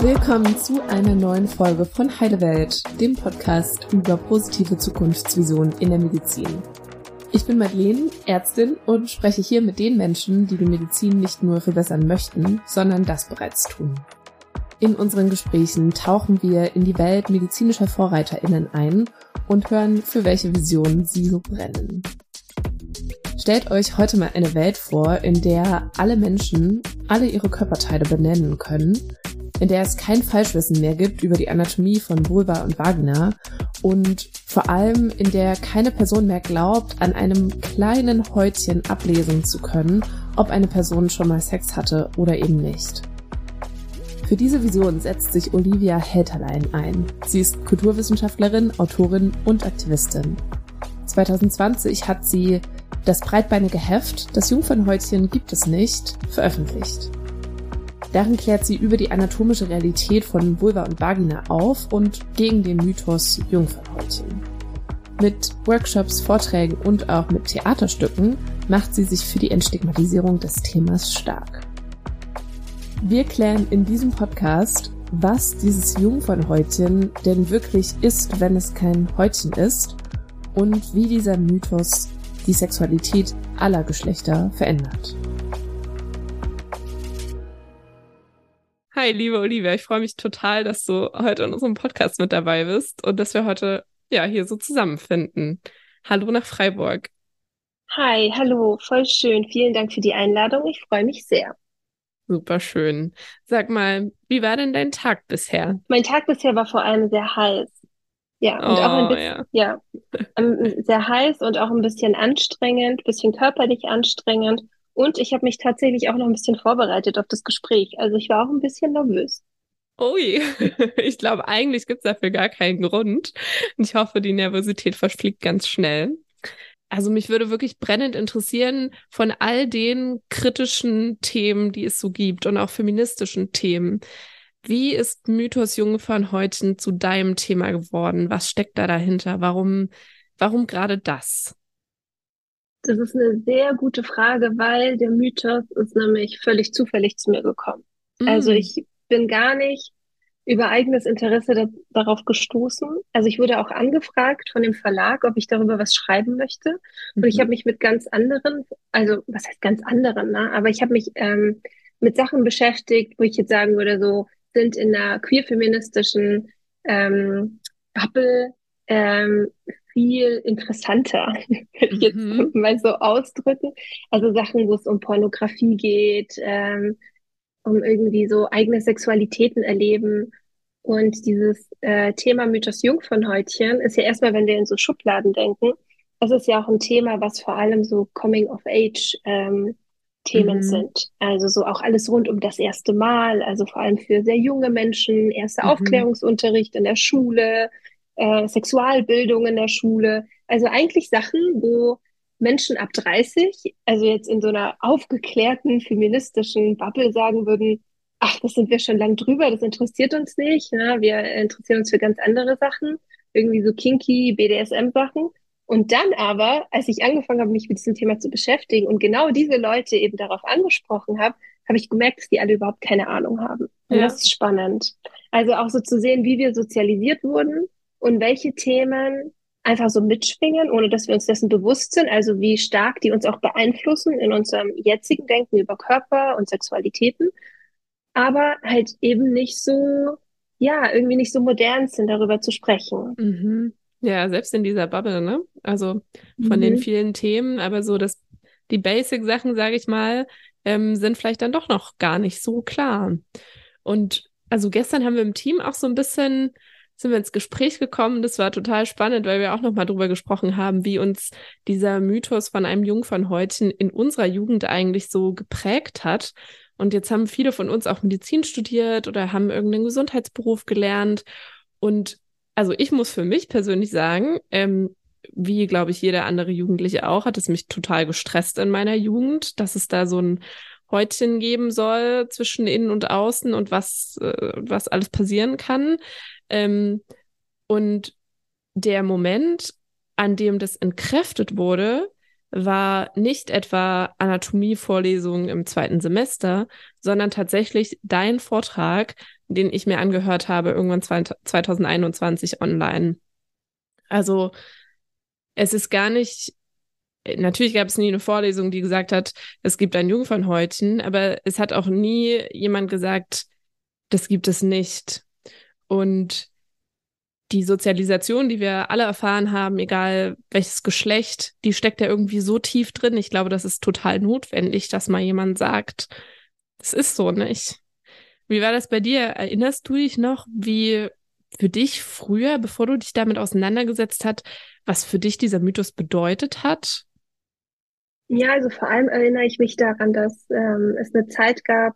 Willkommen zu einer neuen Folge von Heile Welt, dem Podcast über positive Zukunftsvisionen in der Medizin. Ich bin Madeleine, Ärztin und spreche hier mit den Menschen, die die Medizin nicht nur verbessern möchten, sondern das bereits tun. In unseren Gesprächen tauchen wir in die Welt medizinischer VorreiterInnen ein und hören, für welche Visionen sie so brennen. Stellt euch heute mal eine Welt vor, in der alle Menschen alle ihre Körperteile benennen können, in der es kein Falschwissen mehr gibt über die Anatomie von Vulva und Vagina und vor allem in der keine Person mehr glaubt, an einem kleinen Häutchen ablesen zu können, ob eine Person schon mal Sex hatte oder eben nicht. Für diese Vision setzt sich Olivia Helterlein ein. Sie ist Kulturwissenschaftlerin, Autorin und Aktivistin. 2020 hat sie das breitbeinige Heft Das Jungfernhäutchen gibt es nicht veröffentlicht. Darin klärt sie über die anatomische Realität von Vulva und Vagina auf und gegen den Mythos Jungfernhäutchen. Mit Workshops, Vorträgen und auch mit Theaterstücken macht sie sich für die Entstigmatisierung des Themas stark. Wir klären in diesem Podcast, was dieses Jungfernhäutchen denn wirklich ist, wenn es kein Häutchen ist und wie dieser Mythos die Sexualität aller Geschlechter verändert. Hi, liebe Olivia, ich freue mich total, dass du heute in unserem Podcast mit dabei bist und dass wir heute ja hier so zusammenfinden. Hallo nach Freiburg. Hi, hallo, voll schön. Vielen Dank für die Einladung. Ich freue mich sehr. Super schön. Sag mal, wie war denn dein Tag bisher? Mein Tag bisher war vor allem sehr heiß. Ja, und oh, auch ein bisschen, ja. ja, sehr heiß und auch ein bisschen anstrengend, bisschen körperlich anstrengend. Und ich habe mich tatsächlich auch noch ein bisschen vorbereitet auf das Gespräch. Also ich war auch ein bisschen nervös. Ui, ich glaube, eigentlich gibt es dafür gar keinen Grund. Ich hoffe, die Nervosität verfliegt ganz schnell also mich würde wirklich brennend interessieren von all den kritischen Themen, die es so gibt und auch feministischen Themen. Wie ist Mythos Jungfernhäutchen zu deinem Thema geworden? Was steckt da dahinter? Warum, warum gerade das? Das ist eine sehr gute Frage, weil der Mythos ist nämlich völlig zufällig zu mir gekommen. Mm. Also ich bin gar nicht über eigenes Interesse da, darauf gestoßen. Also ich wurde auch angefragt von dem Verlag, ob ich darüber was schreiben möchte. Und mhm. ich habe mich mit ganz anderen, also was heißt ganz anderen, ne? aber ich habe mich ähm, mit Sachen beschäftigt, wo ich jetzt sagen würde, so sind in einer queer-feministischen ähm, Bubble ähm, viel interessanter, wenn ich jetzt mhm. mal so ausdrücken. Also Sachen, wo es um Pornografie geht, ähm, um irgendwie so eigene Sexualitäten erleben. Und dieses äh, Thema Mythos Jungfernhäutchen ist ja erstmal, wenn wir in so Schubladen denken, das ist ja auch ein Thema, was vor allem so Coming of Age ähm, Themen mhm. sind. Also so auch alles rund um das erste Mal, also vor allem für sehr junge Menschen, erster mhm. Aufklärungsunterricht in der Schule, äh, Sexualbildung in der Schule. Also eigentlich Sachen, wo Menschen ab 30, also jetzt in so einer aufgeklärten feministischen Bubble sagen würden, ach, das sind wir schon lang drüber, das interessiert uns nicht, ne? wir interessieren uns für ganz andere Sachen, irgendwie so kinky BDSM-Sachen. Und dann aber, als ich angefangen habe, mich mit diesem Thema zu beschäftigen und genau diese Leute eben darauf angesprochen habe, habe ich gemerkt, dass die alle überhaupt keine Ahnung haben. Und ja. das ist spannend. Also auch so zu sehen, wie wir sozialisiert wurden und welche Themen einfach so mitschwingen, ohne dass wir uns dessen bewusst sind, also wie stark die uns auch beeinflussen in unserem jetzigen Denken über Körper und Sexualitäten, aber halt eben nicht so, ja, irgendwie nicht so modern sind, darüber zu sprechen. Mhm. Ja, selbst in dieser Bubble, ne? Also von mhm. den vielen Themen, aber so das, die Basic-Sachen, sage ich mal, ähm, sind vielleicht dann doch noch gar nicht so klar. Und also gestern haben wir im Team auch so ein bisschen sind wir ins Gespräch gekommen. Das war total spannend, weil wir auch nochmal drüber gesprochen haben, wie uns dieser Mythos von einem Jungfernhäutchen in unserer Jugend eigentlich so geprägt hat. Und jetzt haben viele von uns auch Medizin studiert oder haben irgendeinen Gesundheitsberuf gelernt. Und also ich muss für mich persönlich sagen, ähm, wie glaube ich jeder andere Jugendliche auch, hat es mich total gestresst in meiner Jugend, dass es da so ein Häutchen geben soll zwischen innen und außen und was, äh, was alles passieren kann. Ähm, und der Moment, an dem das entkräftet wurde, war nicht etwa Anatomievorlesungen im zweiten Semester, sondern tatsächlich dein Vortrag, den ich mir angehört habe, irgendwann 2021 online. Also es ist gar nicht, natürlich gab es nie eine Vorlesung, die gesagt hat, es gibt ein Jungfernhäutchen, aber es hat auch nie jemand gesagt, das gibt es nicht. Und die Sozialisation, die wir alle erfahren haben, egal welches Geschlecht, die steckt ja irgendwie so tief drin. Ich glaube, das ist total notwendig, dass mal jemand sagt, das ist so nicht. Wie war das bei dir? Erinnerst du dich noch, wie für dich früher, bevor du dich damit auseinandergesetzt hast, was für dich dieser Mythos bedeutet hat? Ja, also vor allem erinnere ich mich daran, dass ähm, es eine Zeit gab,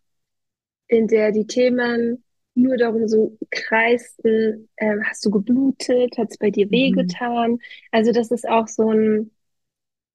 in der die Themen nur darum so kreisten, äh, hast du geblutet, hat es bei dir mhm. wehgetan? Also dass es auch so ein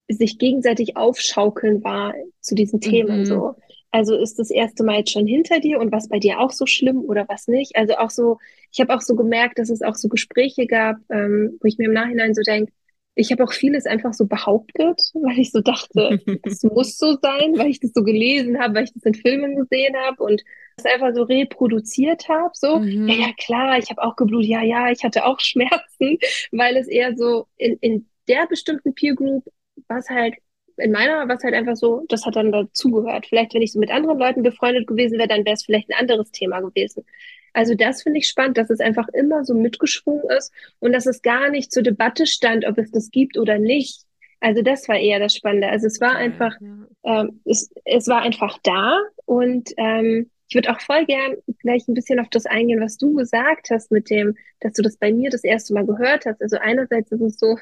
sich gegenseitig aufschaukeln war zu diesen Themen mhm. so. Also ist das erste Mal jetzt schon hinter dir und was bei dir auch so schlimm oder was nicht? Also auch so, ich habe auch so gemerkt, dass es auch so Gespräche gab, ähm, wo ich mir im Nachhinein so denke, ich habe auch vieles einfach so behauptet, weil ich so dachte, es muss so sein, weil ich das so gelesen habe, weil ich das in Filmen gesehen habe und das einfach so reproduziert habe. So, mhm. ja, ja, klar, ich habe auch geblutet, ja, ja, ich hatte auch Schmerzen, weil es eher so in, in der bestimmten Peer Group was halt in meiner war es halt einfach so, das hat dann dazugehört. Vielleicht, wenn ich so mit anderen Leuten befreundet gewesen wäre, dann wäre es vielleicht ein anderes Thema gewesen. Also das finde ich spannend, dass es einfach immer so mitgeschwungen ist und dass es gar nicht zur Debatte stand, ob es das gibt oder nicht. Also das war eher das Spannende. Also es war ja, einfach, ja. Ähm, es, es war einfach da und ähm, ich würde auch voll gern gleich ein bisschen auf das eingehen, was du gesagt hast mit dem, dass du das bei mir das erste Mal gehört hast. Also einerseits ist es so,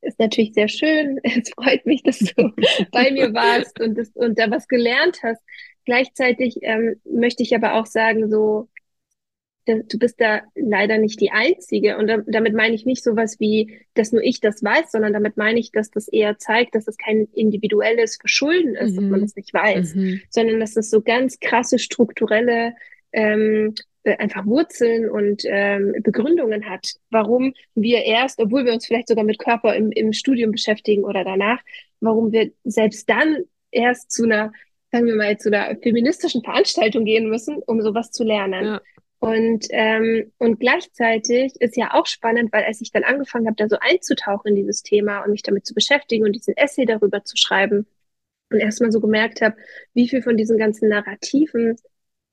ist natürlich sehr schön. Es freut mich, dass du bei mir warst und, das, und da was gelernt hast. Gleichzeitig ähm, möchte ich aber auch sagen, so, du bist da leider nicht die Einzige. Und damit meine ich nicht sowas wie, dass nur ich das weiß, sondern damit meine ich, dass das eher zeigt, dass es kein individuelles Verschulden ist, mhm. dass man mhm. das nicht weiß, mhm. sondern dass es so ganz krasse strukturelle ähm, äh, einfach Wurzeln und ähm, Begründungen hat, warum wir erst, obwohl wir uns vielleicht sogar mit Körper im, im Studium beschäftigen oder danach, warum wir selbst dann erst zu einer, sagen wir mal, zu einer feministischen Veranstaltung gehen müssen, um sowas zu lernen. Ja. Und, ähm, und gleichzeitig ist ja auch spannend, weil als ich dann angefangen habe, da so einzutauchen in dieses Thema und mich damit zu beschäftigen und diesen Essay darüber zu schreiben und erstmal so gemerkt habe, wie viel von diesen ganzen Narrativen,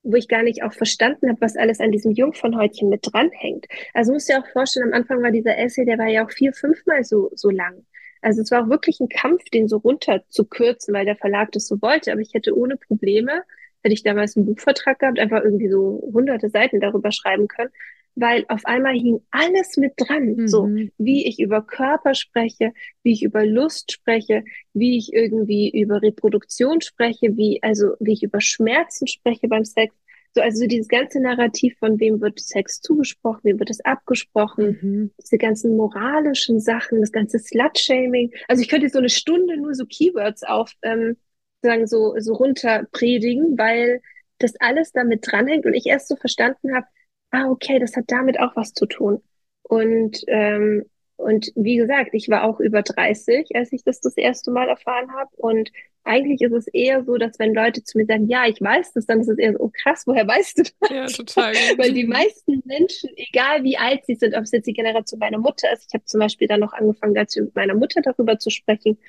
wo ich gar nicht auch verstanden habe, was alles an diesem Jungfernhäutchen mit dranhängt. Also musst dir auch vorstellen, am Anfang war dieser Essay, der war ja auch vier, fünfmal so, so lang. Also es war auch wirklich ein Kampf, den so runter zu kürzen, weil der Verlag das so wollte. Aber ich hätte ohne Probleme hätte ich damals einen Buchvertrag gehabt, einfach irgendwie so hunderte Seiten darüber schreiben können, weil auf einmal hing alles mit dran, mhm. so wie ich über Körper spreche, wie ich über Lust spreche, wie ich irgendwie über Reproduktion spreche, wie also wie ich über Schmerzen spreche beim Sex. So, also so dieses ganze Narrativ von wem wird Sex zugesprochen, wem wird es abgesprochen, mhm. diese ganzen moralischen Sachen, das ganze Slut-Shaming. Also ich könnte so eine Stunde nur so Keywords auf ähm, sozusagen so, so runter predigen, weil das alles damit dranhängt und ich erst so verstanden habe, ah, okay, das hat damit auch was zu tun. Und, ähm, und wie gesagt, ich war auch über 30, als ich das das erste Mal erfahren habe. Und eigentlich ist es eher so, dass wenn Leute zu mir sagen, ja, ich weiß das, dann ist es eher so, oh krass, woher weißt du das? Ja, total. Weil die meisten Menschen, egal wie alt sie sind, ob es jetzt die Generation meiner Mutter ist, ich habe zum Beispiel dann noch angefangen, dazu mit meiner Mutter darüber zu sprechen,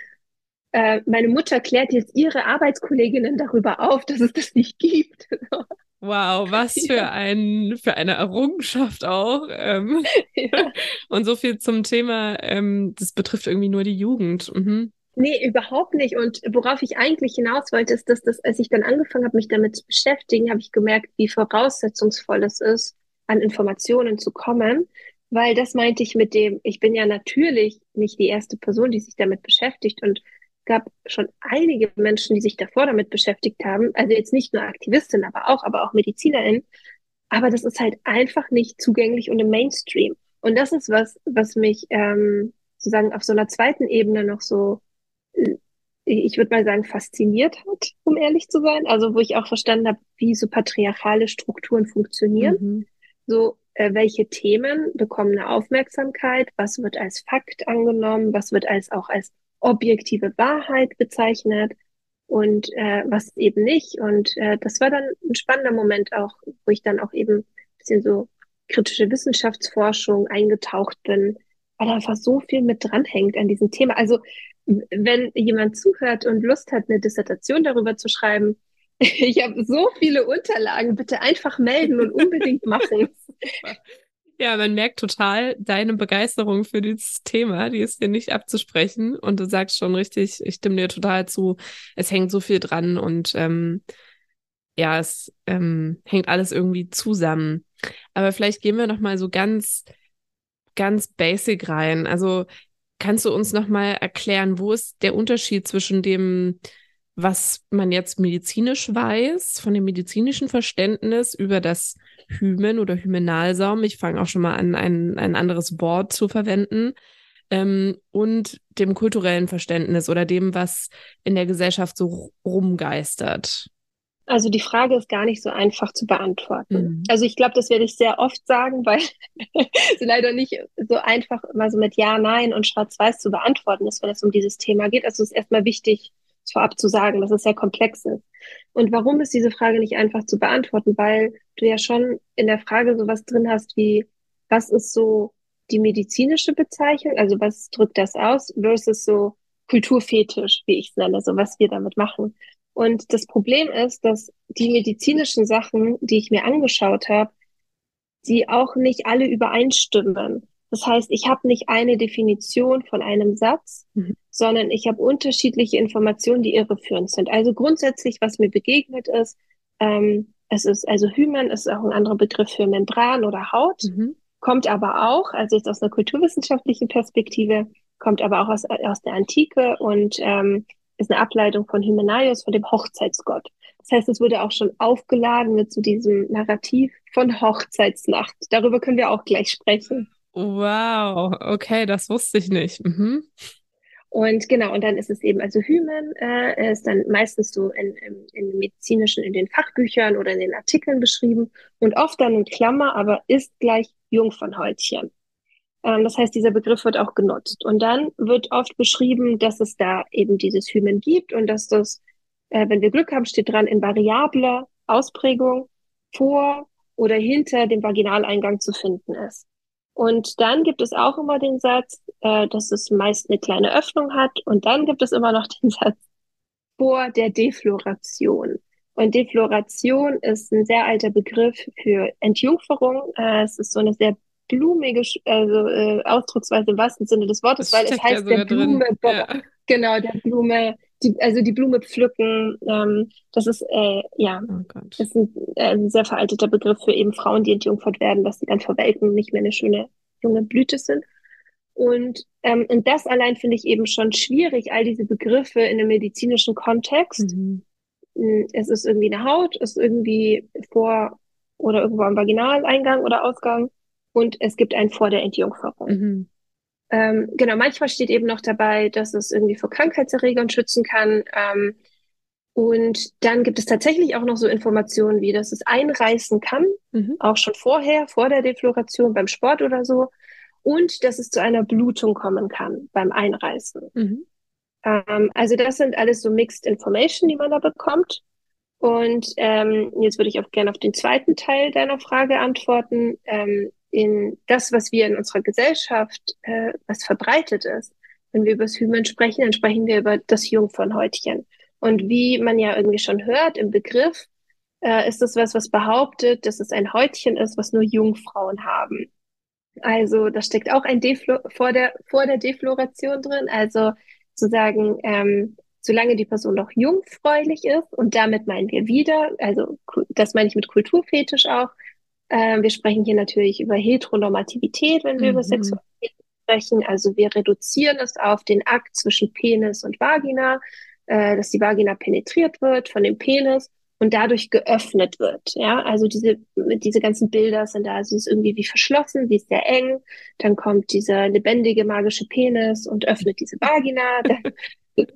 äh, meine Mutter klärt jetzt ihre Arbeitskolleginnen darüber auf, dass es das nicht gibt. Wow, was für ein für eine Errungenschaft auch. Ähm, ja. Und so viel zum Thema, ähm, das betrifft irgendwie nur die Jugend. Mhm. Nee, überhaupt nicht. Und worauf ich eigentlich hinaus wollte, ist, dass das, als ich dann angefangen habe, mich damit zu beschäftigen, habe ich gemerkt, wie voraussetzungsvoll es ist, an Informationen zu kommen. Weil das meinte ich mit dem, ich bin ja natürlich nicht die erste Person, die sich damit beschäftigt und gab schon einige Menschen, die sich davor damit beschäftigt haben. Also jetzt nicht nur Aktivistinnen, aber auch, aber auch MedizinerInnen. Aber das ist halt einfach nicht zugänglich und im Mainstream. Und das ist was, was mich ähm, sozusagen auf so einer zweiten Ebene noch so, äh, ich würde mal sagen, fasziniert hat, um ehrlich zu sein. Also wo ich auch verstanden habe, wie so patriarchale Strukturen funktionieren. Mhm. So, äh, welche Themen bekommen eine Aufmerksamkeit, was wird als Fakt angenommen, was wird als auch als objektive Wahrheit bezeichnet und äh, was eben nicht. Und äh, das war dann ein spannender Moment auch, wo ich dann auch eben ein bisschen so kritische Wissenschaftsforschung eingetaucht bin, weil da einfach so viel mit dranhängt an diesem Thema. Also wenn jemand zuhört und Lust hat, eine Dissertation darüber zu schreiben, ich habe so viele Unterlagen, bitte einfach melden und unbedingt machen. Ja, man merkt total deine Begeisterung für dieses Thema, die ist dir nicht abzusprechen. Und du sagst schon richtig, ich stimme dir total zu, es hängt so viel dran und ähm, ja, es ähm, hängt alles irgendwie zusammen. Aber vielleicht gehen wir noch mal so ganz, ganz basic rein. Also kannst du uns noch mal erklären, wo ist der Unterschied zwischen dem was man jetzt medizinisch weiß, von dem medizinischen Verständnis über das Hymen oder Hymenalsaum. Ich fange auch schon mal an, ein, ein anderes Wort zu verwenden. Ähm, und dem kulturellen Verständnis oder dem, was in der Gesellschaft so rumgeistert. Also die Frage ist gar nicht so einfach zu beantworten. Mhm. Also ich glaube, das werde ich sehr oft sagen, weil es leider nicht so einfach immer so mit Ja, Nein und Schwarz-Weiß zu beantworten ist, wenn es um dieses Thema geht. Also es ist erstmal wichtig, vorab zu sagen, dass es sehr komplex ist. Und warum ist diese Frage nicht einfach zu beantworten? Weil du ja schon in der Frage sowas drin hast wie, was ist so die medizinische Bezeichnung, also was drückt das aus, versus so Kulturfetisch, wie ich es nenne, so was wir damit machen. Und das Problem ist, dass die medizinischen Sachen, die ich mir angeschaut habe, die auch nicht alle übereinstimmen. Das heißt, ich habe nicht eine Definition von einem Satz, mhm. sondern ich habe unterschiedliche Informationen, die irreführend sind. Also grundsätzlich, was mir begegnet ist, ähm, es ist also Hymen ist auch ein anderer Begriff für Membran oder Haut, mhm. kommt aber auch, also jetzt aus einer kulturwissenschaftlichen Perspektive, kommt aber auch aus, aus der Antike und ähm, ist eine Ableitung von Hymenaios, von dem Hochzeitsgott. Das heißt, es wurde auch schon aufgeladen mit so diesem Narrativ von Hochzeitsnacht. Darüber können wir auch gleich sprechen. Wow, okay, das wusste ich nicht. Mhm. Und genau, und dann ist es eben, also Hymen äh, ist dann meistens so in, in, in medizinischen, in den Fachbüchern oder in den Artikeln beschrieben und oft dann in Klammer, aber ist gleich Jungfernhäutchen. Ähm, das heißt, dieser Begriff wird auch genutzt. Und dann wird oft beschrieben, dass es da eben dieses Hymen gibt und dass das, äh, wenn wir Glück haben, steht dran, in variabler Ausprägung vor oder hinter dem Vaginaleingang zu finden ist. Und dann gibt es auch immer den Satz, äh, dass es meist eine kleine Öffnung hat. Und dann gibt es immer noch den Satz vor der Defloration. Und Defloration ist ein sehr alter Begriff für Entjungferung. Äh, es ist so eine sehr blumige also, äh, Ausdrucksweise im wahrsten Sinne des Wortes, weil es heißt der Blume, ja. genau, der Blume die, also die Blume pflücken, ähm, das ist äh, ja, oh das ist ein, äh, ein, sehr veralteter Begriff für eben Frauen, die entjungfert werden, dass sie dann verwelken und nicht mehr eine schöne junge Blüte sind. Und, ähm, und das allein finde ich eben schon schwierig, all diese Begriffe in einem medizinischen Kontext. Mhm. Hm, es ist irgendwie eine Haut, es ist irgendwie vor oder irgendwo am Vaginaleingang oder Ausgang und es gibt einen vor der Entjungferung. Mhm. Ähm, genau, manchmal steht eben noch dabei, dass es irgendwie vor Krankheitserregern schützen kann. Ähm, und dann gibt es tatsächlich auch noch so Informationen wie, dass es einreißen kann, mhm. auch schon vorher, vor der Defloration, beim Sport oder so. Und dass es zu einer Blutung kommen kann beim Einreißen. Mhm. Ähm, also das sind alles so Mixed Information, die man da bekommt. Und ähm, jetzt würde ich auch gerne auf den zweiten Teil deiner Frage antworten. Ähm, in das, was wir in unserer Gesellschaft, äh, was verbreitet ist. Wenn wir über das Hymen sprechen, dann sprechen wir über das Jungfernhäutchen. Und wie man ja irgendwie schon hört im Begriff, äh, ist das was, was behauptet, dass es ein Häutchen ist, was nur Jungfrauen haben. Also da steckt auch ein Deflo vor der vor der Defloration drin. Also zu sagen, ähm, solange die Person noch jungfräulich ist und damit meinen wir wieder, also das meine ich mit Kulturfetisch auch, äh, wir sprechen hier natürlich über Heteronormativität, wenn wir mhm. über Sexualität sprechen. Also wir reduzieren es auf den Akt zwischen Penis und Vagina, äh, dass die Vagina penetriert wird von dem Penis und dadurch geöffnet wird. Ja, also diese, diese ganzen Bilder sind da, sie ist irgendwie wie verschlossen, sie ist sehr eng. Dann kommt dieser lebendige magische Penis und öffnet diese Vagina.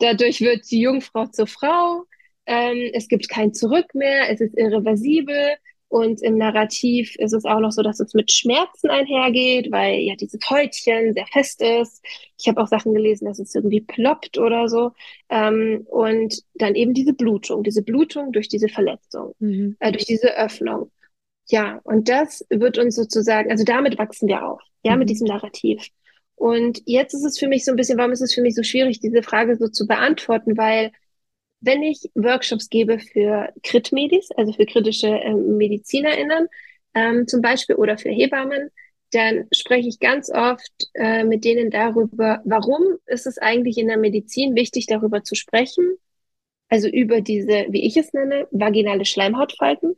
dadurch wird die Jungfrau zur Frau. Ähm, es gibt kein Zurück mehr, es ist irreversibel Und im Narrativ ist es auch noch so, dass es mit Schmerzen einhergeht, weil ja dieses Häutchen sehr fest ist. Ich habe auch Sachen gelesen, dass es irgendwie ploppt oder so. Ähm, und dann eben diese Blutung, diese Blutung durch diese Verletzung, mhm. äh, durch diese Öffnung. Ja, und das wird uns sozusagen, also damit wachsen wir auf, ja, mhm. mit diesem Narrativ. Und jetzt ist es für mich so ein bisschen, warum ist es für mich so schwierig, diese Frage so zu beantworten, weil wenn ich Workshops gebe für Kritmedis, also für kritische ähm, MedizinerInnen ähm, zum Beispiel oder für Hebammen, dann spreche ich ganz oft äh, mit denen darüber, warum ist es eigentlich in der Medizin wichtig, darüber zu sprechen, also über diese, wie ich es nenne, vaginale Schleimhautfalten,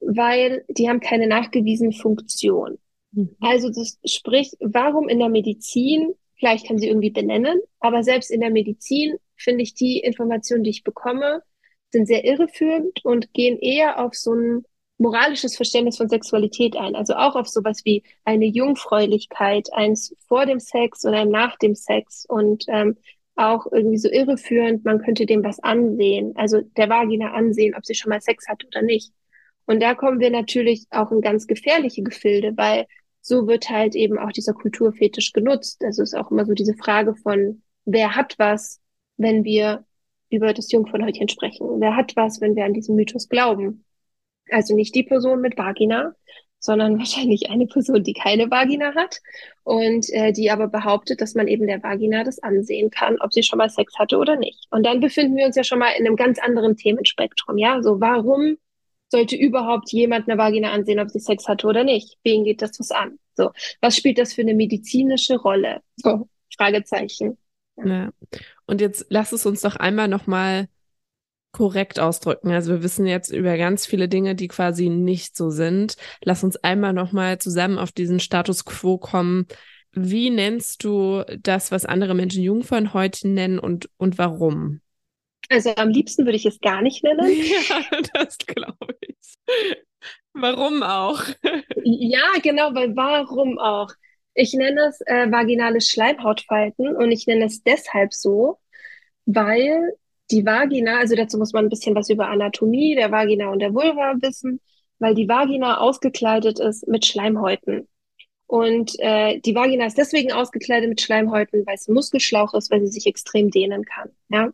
weil die haben keine nachgewiesene Funktion. Mhm. Also das sprich, warum in der Medizin, vielleicht kann sie irgendwie benennen, aber selbst in der Medizin finde ich die Informationen, die ich bekomme, sind sehr irreführend und gehen eher auf so ein moralisches Verständnis von Sexualität ein. Also auch auf sowas wie eine Jungfräulichkeit, eins vor dem Sex und ein nach dem Sex und ähm, auch irgendwie so irreführend, man könnte dem was ansehen, also der Vagina ansehen, ob sie schon mal Sex hat oder nicht. Und da kommen wir natürlich auch in ganz gefährliche Gefilde, weil so wird halt eben auch dieser Kulturfetisch genutzt. Also es ist auch immer so diese Frage von, wer hat was wenn wir über das Jungfernhäutchen sprechen. Wer hat was, wenn wir an diesen Mythos glauben? Also nicht die Person mit Vagina, sondern wahrscheinlich eine Person, die keine Vagina hat und äh, die aber behauptet, dass man eben der Vagina das ansehen kann, ob sie schon mal Sex hatte oder nicht. Und dann befinden wir uns ja schon mal in einem ganz anderen Themenspektrum, ja? So, warum sollte überhaupt jemand eine Vagina ansehen, ob sie Sex hatte oder nicht? Wen geht das was an? So, was spielt das für eine medizinische Rolle? So, Fragezeichen. Ja. Und jetzt lass es uns doch einmal nochmal korrekt ausdrücken. Also wir wissen jetzt über ganz viele Dinge, die quasi nicht so sind. Lass uns einmal nochmal zusammen auf diesen Status quo kommen. Wie nennst du das, was andere Menschen Jungfernhäutchen nennen und, und warum? Also am liebsten würde ich es gar nicht nennen. Ja, das glaube ich. Warum auch? Ja, genau, weil warum auch? Ich nenne es äh, vaginale Schleimhautfalten und ich nenne es deshalb so, weil die Vagina, also dazu muss man ein bisschen was über Anatomie der Vagina und der Vulva wissen, weil die Vagina ausgekleidet ist mit Schleimhäuten. Und äh, die Vagina ist deswegen ausgekleidet mit Schleimhäuten, weil es ein Muskelschlauch ist, weil sie sich extrem dehnen kann. Ja?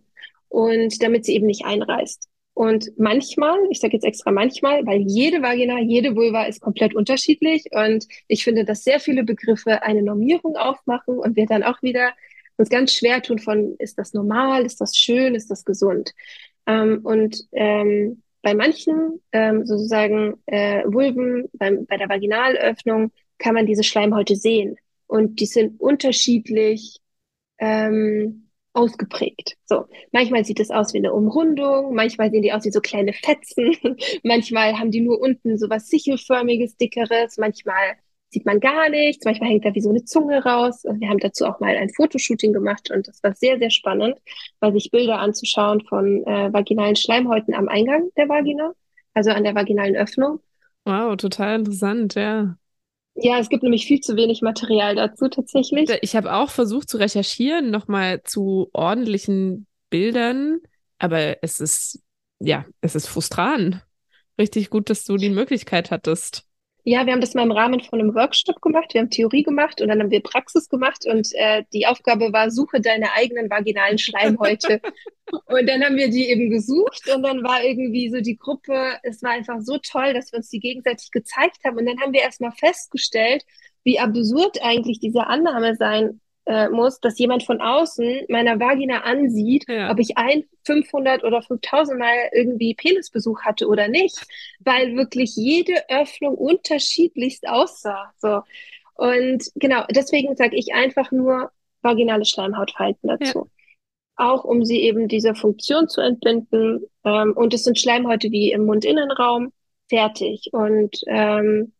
Und damit sie eben nicht einreißt. Und manchmal, ich sage jetzt extra manchmal, weil jede Vagina, jede Vulva ist komplett unterschiedlich und ich finde, dass sehr viele Begriffe eine Normierung aufmachen und wir dann auch wieder uns ganz schwer tun von, ist das normal, ist das schön, ist das gesund? Ähm, und ähm, bei manchen ähm, sozusagen äh, Vulven, beim, bei der Vaginalöffnung, kann man diese Schleimhäute sehen und die sind unterschiedlich ähm, ausgeprägt. So, manchmal sieht es aus wie eine Umrundung, manchmal sehen die aus wie so kleine Fetzen, manchmal haben die nur unten so was sichelförmiges, dickeres, manchmal sieht man gar nichts, manchmal hängt da wie so eine Zunge raus. Wir haben dazu auch mal ein Fotoshooting gemacht und das war sehr, sehr spannend, weil sich Bilder anzuschauen von äh, vaginalen Schleimhäuten am Eingang der Vagina, also an der vaginalen Öffnung. Wow, total interessant, ja. Ja, es gibt nämlich viel zu wenig Material dazu tatsächlich. Ich habe auch versucht zu recherchieren, nochmal zu ordentlichen Bildern, aber es ist, ja, es ist frustrant. Richtig gut, dass du die Möglichkeit hattest. Ja, wir haben das mal im Rahmen von einem Workshop gemacht. Wir haben Theorie gemacht und dann haben wir Praxis gemacht und äh, die Aufgabe war, suche deine eigenen vaginalen Schleimhäute. und dann haben wir die eben gesucht und dann war irgendwie so die Gruppe, es war einfach so toll, dass wir uns die gegenseitig gezeigt haben. Und dann haben wir erstmal festgestellt, wie absurd eigentlich diese Annahme sein äh, muss, dass jemand von außen meiner Vagina ansieht, ja. ob ich ein 500 oder 5000 Mal irgendwie Penisbesuch hatte oder nicht, weil wirklich jede Öffnung unterschiedlichst aussah. So. Und genau, deswegen sage ich einfach nur vaginale Schleimhautfalten dazu. Ja. Auch um sie eben dieser Funktion zu entbinden. Ähm, und es sind Schleimhäute wie im Mundinnenraum fertig. Und ähm,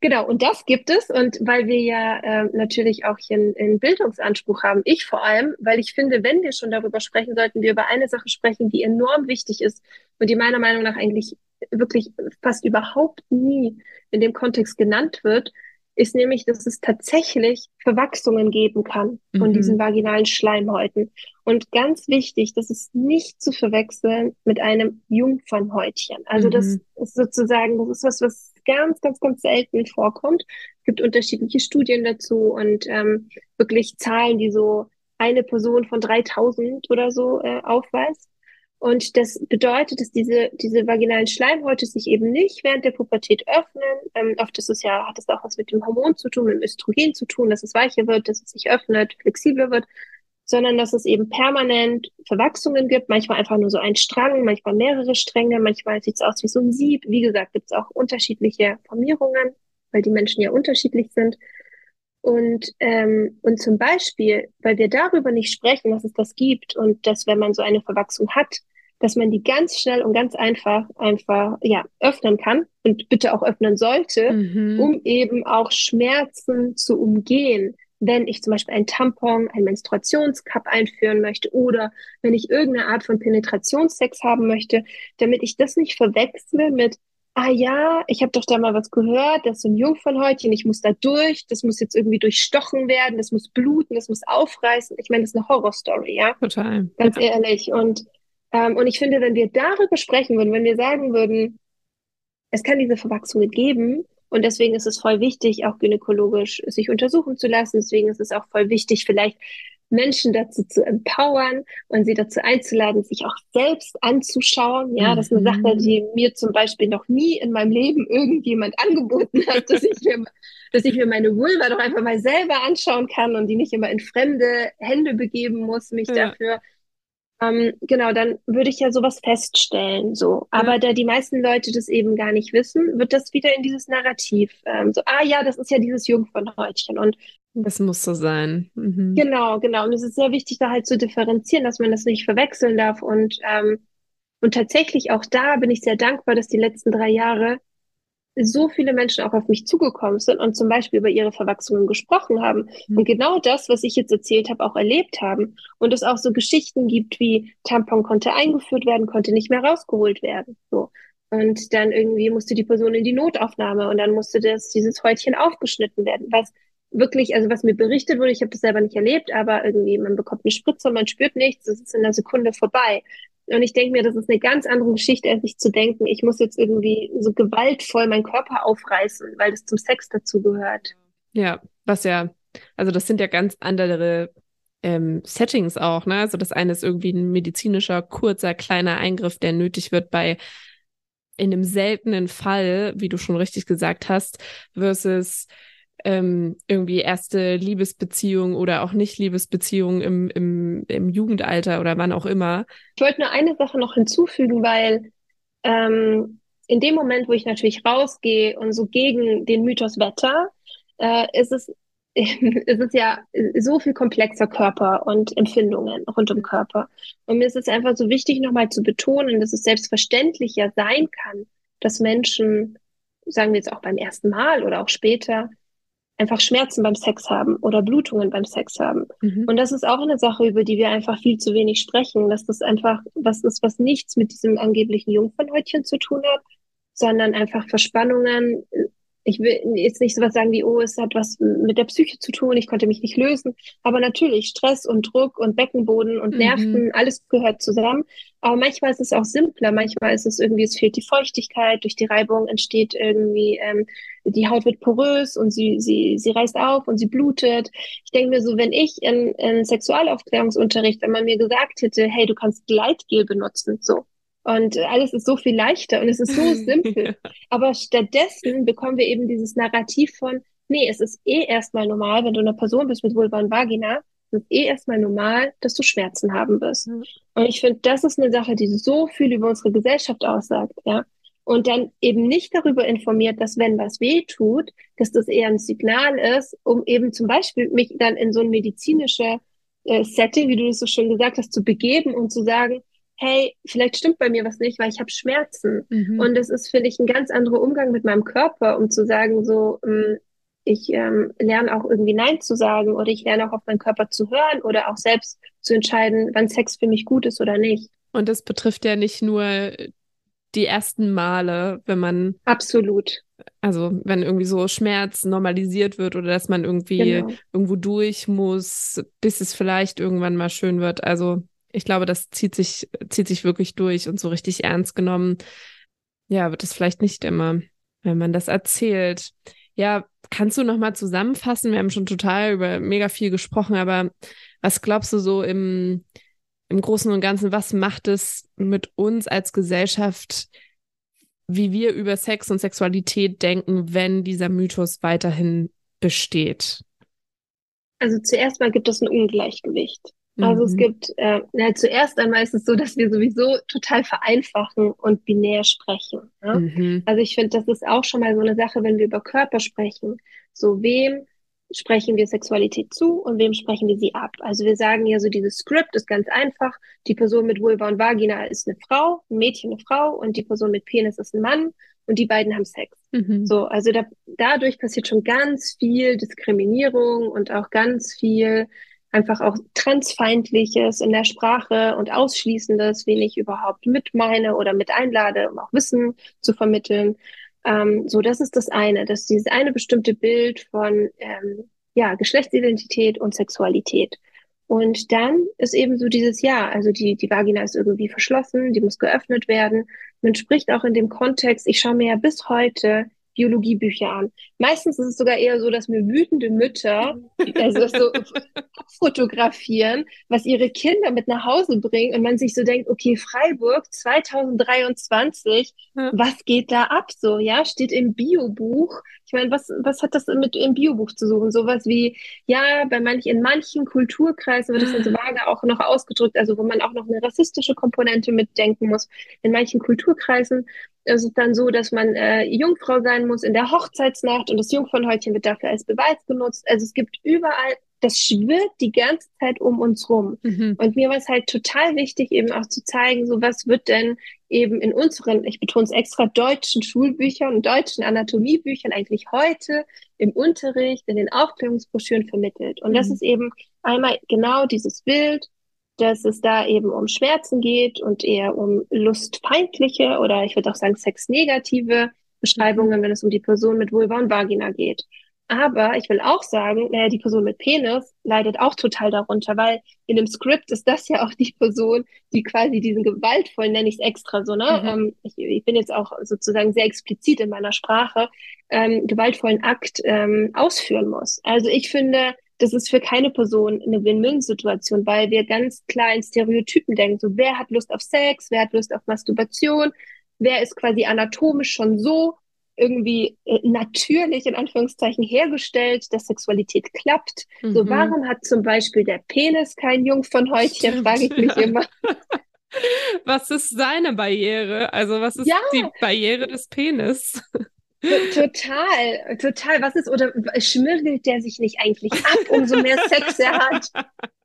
Genau, und das gibt es. Und weil wir ja äh, natürlich auch hier einen Bildungsanspruch haben, ich vor allem, weil ich finde, wenn wir schon darüber sprechen, sollten wir über eine Sache sprechen, die enorm wichtig ist und die meiner Meinung nach eigentlich wirklich fast überhaupt nie in dem Kontext genannt wird, ist nämlich, dass es tatsächlich Verwachsungen geben kann von mhm. diesen vaginalen Schleimhäuten. Und ganz wichtig, das ist nicht zu verwechseln mit einem Jungfernhäutchen. Also mhm. das ist sozusagen, das ist was, was ganz, ganz, ganz selten vorkommt. Es gibt unterschiedliche Studien dazu und ähm, wirklich Zahlen, die so eine Person von 3000 oder so äh, aufweist. Und das bedeutet, dass diese, diese vaginalen Schleimhäute sich eben nicht während der Pubertät öffnen. Ähm, oft ist es ja, hat es auch was mit dem Hormon zu tun, mit dem Östrogen zu tun, dass es weicher wird, dass es sich öffnet, flexibler wird, sondern dass es eben permanent Verwachsungen gibt, manchmal einfach nur so ein Strang, manchmal mehrere Stränge, manchmal sieht es aus wie so ein Sieb. Wie gesagt, gibt es auch unterschiedliche Formierungen, weil die Menschen ja unterschiedlich sind. Und, ähm, und zum Beispiel, weil wir darüber nicht sprechen, dass es das gibt und dass, wenn man so eine Verwachsung hat, dass man die ganz schnell und ganz einfach einfach ja öffnen kann und bitte auch öffnen sollte, mhm. um eben auch Schmerzen zu umgehen. Wenn ich zum Beispiel ein Tampon, ein Menstruationscup einführen möchte oder wenn ich irgendeine Art von Penetrationssex haben möchte, damit ich das nicht verwechsle mit ah ja, ich habe doch da mal was gehört, das ist so ein Jungfernhäutchen, ich muss da durch, das muss jetzt irgendwie durchstochen werden, das muss bluten, das muss aufreißen. Ich meine, das ist eine Horrorstory, ja? Total. Ganz ja. ehrlich. Und ähm, und ich finde, wenn wir darüber sprechen würden, wenn wir sagen würden, es kann diese Verwachsungen geben und deswegen ist es voll wichtig, auch gynäkologisch sich untersuchen zu lassen. Deswegen ist es auch voll wichtig, vielleicht Menschen dazu zu empowern und sie dazu einzuladen, sich auch selbst anzuschauen. Ja, das ist eine Sache, mhm. die mir zum Beispiel noch nie in meinem Leben irgendjemand angeboten hat, dass ich mir, dass ich mir meine Vulva doch einfach mal selber anschauen kann und die nicht immer in fremde Hände begeben muss, mich ja. dafür ähm, genau, dann würde ich ja sowas feststellen, so. Aber ja. da die meisten Leute das eben gar nicht wissen, wird das wieder in dieses Narrativ, ähm, so, ah ja, das ist ja dieses Jungfernhäutchen und das muss so sein. Mhm. Genau, genau. Und es ist sehr wichtig, da halt zu differenzieren, dass man das nicht verwechseln darf. Und, ähm, und tatsächlich auch da bin ich sehr dankbar, dass die letzten drei Jahre so viele Menschen auch auf mich zugekommen sind und zum Beispiel über ihre Verwachsungen gesprochen haben mhm. und genau das, was ich jetzt erzählt habe, auch erlebt haben. Und es auch so Geschichten gibt wie Tampon konnte eingeführt werden, konnte nicht mehr rausgeholt werden. So. Und dann irgendwie musste die Person in die Notaufnahme und dann musste das, dieses Häutchen aufgeschnitten werden, was wirklich, also was mir berichtet wurde, ich habe das selber nicht erlebt, aber irgendwie, man bekommt eine Spritze, man spürt nichts, es ist in einer Sekunde vorbei. Und ich denke mir, das ist eine ganz andere Geschichte, als sich zu denken, ich muss jetzt irgendwie so gewaltvoll meinen Körper aufreißen, weil das zum Sex dazu gehört. Ja, was ja, also das sind ja ganz andere ähm, Settings auch, ne? Also das eine ist irgendwie ein medizinischer, kurzer, kleiner Eingriff, der nötig wird bei in einem seltenen Fall, wie du schon richtig gesagt hast, versus ähm, irgendwie erste Liebesbeziehung oder auch nicht Liebesbeziehung im, im, im Jugendalter oder wann auch immer. Ich wollte nur eine Sache noch hinzufügen, weil ähm, in dem Moment, wo ich natürlich rausgehe und so gegen den Mythos Wetter, äh, ist es es ist ja so viel komplexer Körper und Empfindungen rund um Körper. Und mir ist es einfach so wichtig, nochmal zu betonen, dass es selbstverständlich ja sein kann, dass Menschen, sagen wir jetzt auch beim ersten Mal oder auch später, einfach Schmerzen beim Sex haben oder Blutungen beim Sex haben. Mhm. Und das ist auch eine Sache, über die wir einfach viel zu wenig sprechen, dass das einfach was ist, was nichts mit diesem angeblichen Jungfernhäutchen zu tun hat, sondern einfach Verspannungen, ich will jetzt nicht sowas sagen wie, oh, es hat was mit der Psyche zu tun, ich konnte mich nicht lösen. Aber natürlich, Stress und Druck und Beckenboden und. Nerven, mhm. alles gehört zusammen. Aber manchmal ist es auch simpler, manchmal ist es irgendwie, es fehlt die Feuchtigkeit, durch die Reibung entsteht irgendwie, ähm, die Haut wird porös und sie, sie, sie reißt auf und sie blutet. Ich denke mir so, wenn ich in, in Sexualaufklärungsunterricht einmal mir gesagt hätte, hey, du kannst Gleitgel benutzen, so, und alles ist so viel leichter und es ist so simpel. Aber stattdessen bekommen wir eben dieses Narrativ von, nee, es ist eh erstmal normal, wenn du eine Person bist mit Vulva und Vagina, es ist eh erstmal normal, dass du Schmerzen haben wirst. Mhm. Und ich finde, das ist eine Sache, die so viel über unsere Gesellschaft aussagt, ja. Und dann eben nicht darüber informiert, dass wenn was weh tut, dass das eher ein Signal ist, um eben zum Beispiel mich dann in so ein medizinisches äh, Setting, wie du das so schön gesagt hast, zu begeben und zu sagen, hey, vielleicht stimmt bei mir was nicht, weil ich habe Schmerzen. Mhm. Und das ist, finde ich, ein ganz anderer Umgang mit meinem Körper, um zu sagen, so, ähm, ich ähm, lerne auch irgendwie Nein zu sagen oder ich lerne auch auf meinen Körper zu hören oder auch selbst zu entscheiden, wann Sex für mich gut ist oder nicht. Und das betrifft ja nicht nur die ersten Male, wenn man absolut also wenn irgendwie so Schmerz normalisiert wird oder dass man irgendwie genau. irgendwo durch muss, bis es vielleicht irgendwann mal schön wird. Also ich glaube, das zieht sich, zieht sich wirklich durch und so richtig ernst genommen. Ja, wird es vielleicht nicht immer, wenn man das erzählt. Ja, kannst du noch mal zusammenfassen? Wir haben schon total über mega viel gesprochen, aber was glaubst du so im, im Großen und Ganzen, was macht es mit uns als Gesellschaft, wie wir über Sex und Sexualität denken, wenn dieser Mythos weiterhin besteht? Also zuerst mal gibt es ein Ungleichgewicht. Also mhm. es gibt, äh, na, zuerst einmal ist es so, dass wir sowieso total vereinfachen und binär sprechen. Ja? Mhm. Also ich finde, das ist auch schon mal so eine Sache, wenn wir über Körper sprechen. So wem sprechen wir Sexualität zu und wem sprechen wir sie ab? Also wir sagen ja so, dieses Skript ist ganz einfach. Die Person mit Vulva und Vagina ist eine Frau, ein Mädchen eine Frau und die Person mit Penis ist ein Mann und die beiden haben Sex. Mhm. So, also da, dadurch passiert schon ganz viel Diskriminierung und auch ganz viel einfach auch transfeindliches in der Sprache und ausschließendes, wen ich überhaupt mit meine oder mit einlade, um auch Wissen zu vermitteln. Ähm, so, das ist das eine, dass dieses eine bestimmte Bild von ähm, ja, Geschlechtsidentität und Sexualität. Und dann ist eben so dieses Ja, also die, die Vagina ist irgendwie verschlossen, die muss geöffnet werden. Man spricht auch in dem Kontext, ich schaue mir ja bis heute Biologiebücher an. Meistens ist es sogar eher so, dass mir wütende Mütter also so fotografieren, was ihre Kinder mit nach Hause bringen und man sich so denkt, okay, Freiburg 2023, ja. was geht da ab so, ja, steht im Biobuch. Ich meine, was, was hat das mit im Biobuch zu suchen? Sowas wie, ja, bei manch, in manchen Kulturkreisen wird das dann so vage auch noch ausgedrückt, also wo man auch noch eine rassistische Komponente mitdenken muss. In manchen Kulturkreisen ist es dann so, dass man äh, Jungfrau sein muss in der Hochzeitsnacht und das Jungfernhäutchen wird dafür als Beweis benutzt. Also es gibt überall, das schwirrt die ganze Zeit um uns rum. Mhm. Und mir war es halt total wichtig, eben auch zu zeigen, so was wird denn eben in unseren, ich betone es extra, deutschen Schulbüchern und deutschen Anatomiebüchern eigentlich heute im Unterricht, in den Aufklärungsbroschüren vermittelt. Und mhm. das ist eben einmal genau dieses Bild, dass es da eben um Schmerzen geht und eher um lustfeindliche oder ich würde auch sagen sexnegative Beschreibungen, wenn es um die Person mit Vulva und Vagina geht. Aber ich will auch sagen, naja, die Person mit Penis leidet auch total darunter, weil in dem Skript ist das ja auch die Person, die quasi diesen gewaltvollen, nenne ich es extra so, ne? Mhm. Ähm, ich, ich, bin jetzt auch sozusagen sehr explizit in meiner Sprache, ähm, gewaltvollen Akt ähm, ausführen muss. Also ich finde, das ist für keine Person eine Win-Win-Situation, weil wir ganz klar in Stereotypen denken. So, wer hat Lust auf Sex? Wer hat Lust auf Masturbation? Wer ist quasi anatomisch schon so irgendwie äh, natürlich in Anführungszeichen hergestellt, dass Sexualität klappt. Mhm. So, warum hat zum Beispiel der Penis kein Jungfernhäutchen, frage ich mich immer. Was ist seine Barriere? Also was ist ja. die Barriere des Penis? Total, total. Was ist, oder schmirgelt der sich nicht eigentlich ab, umso mehr Sex er hat?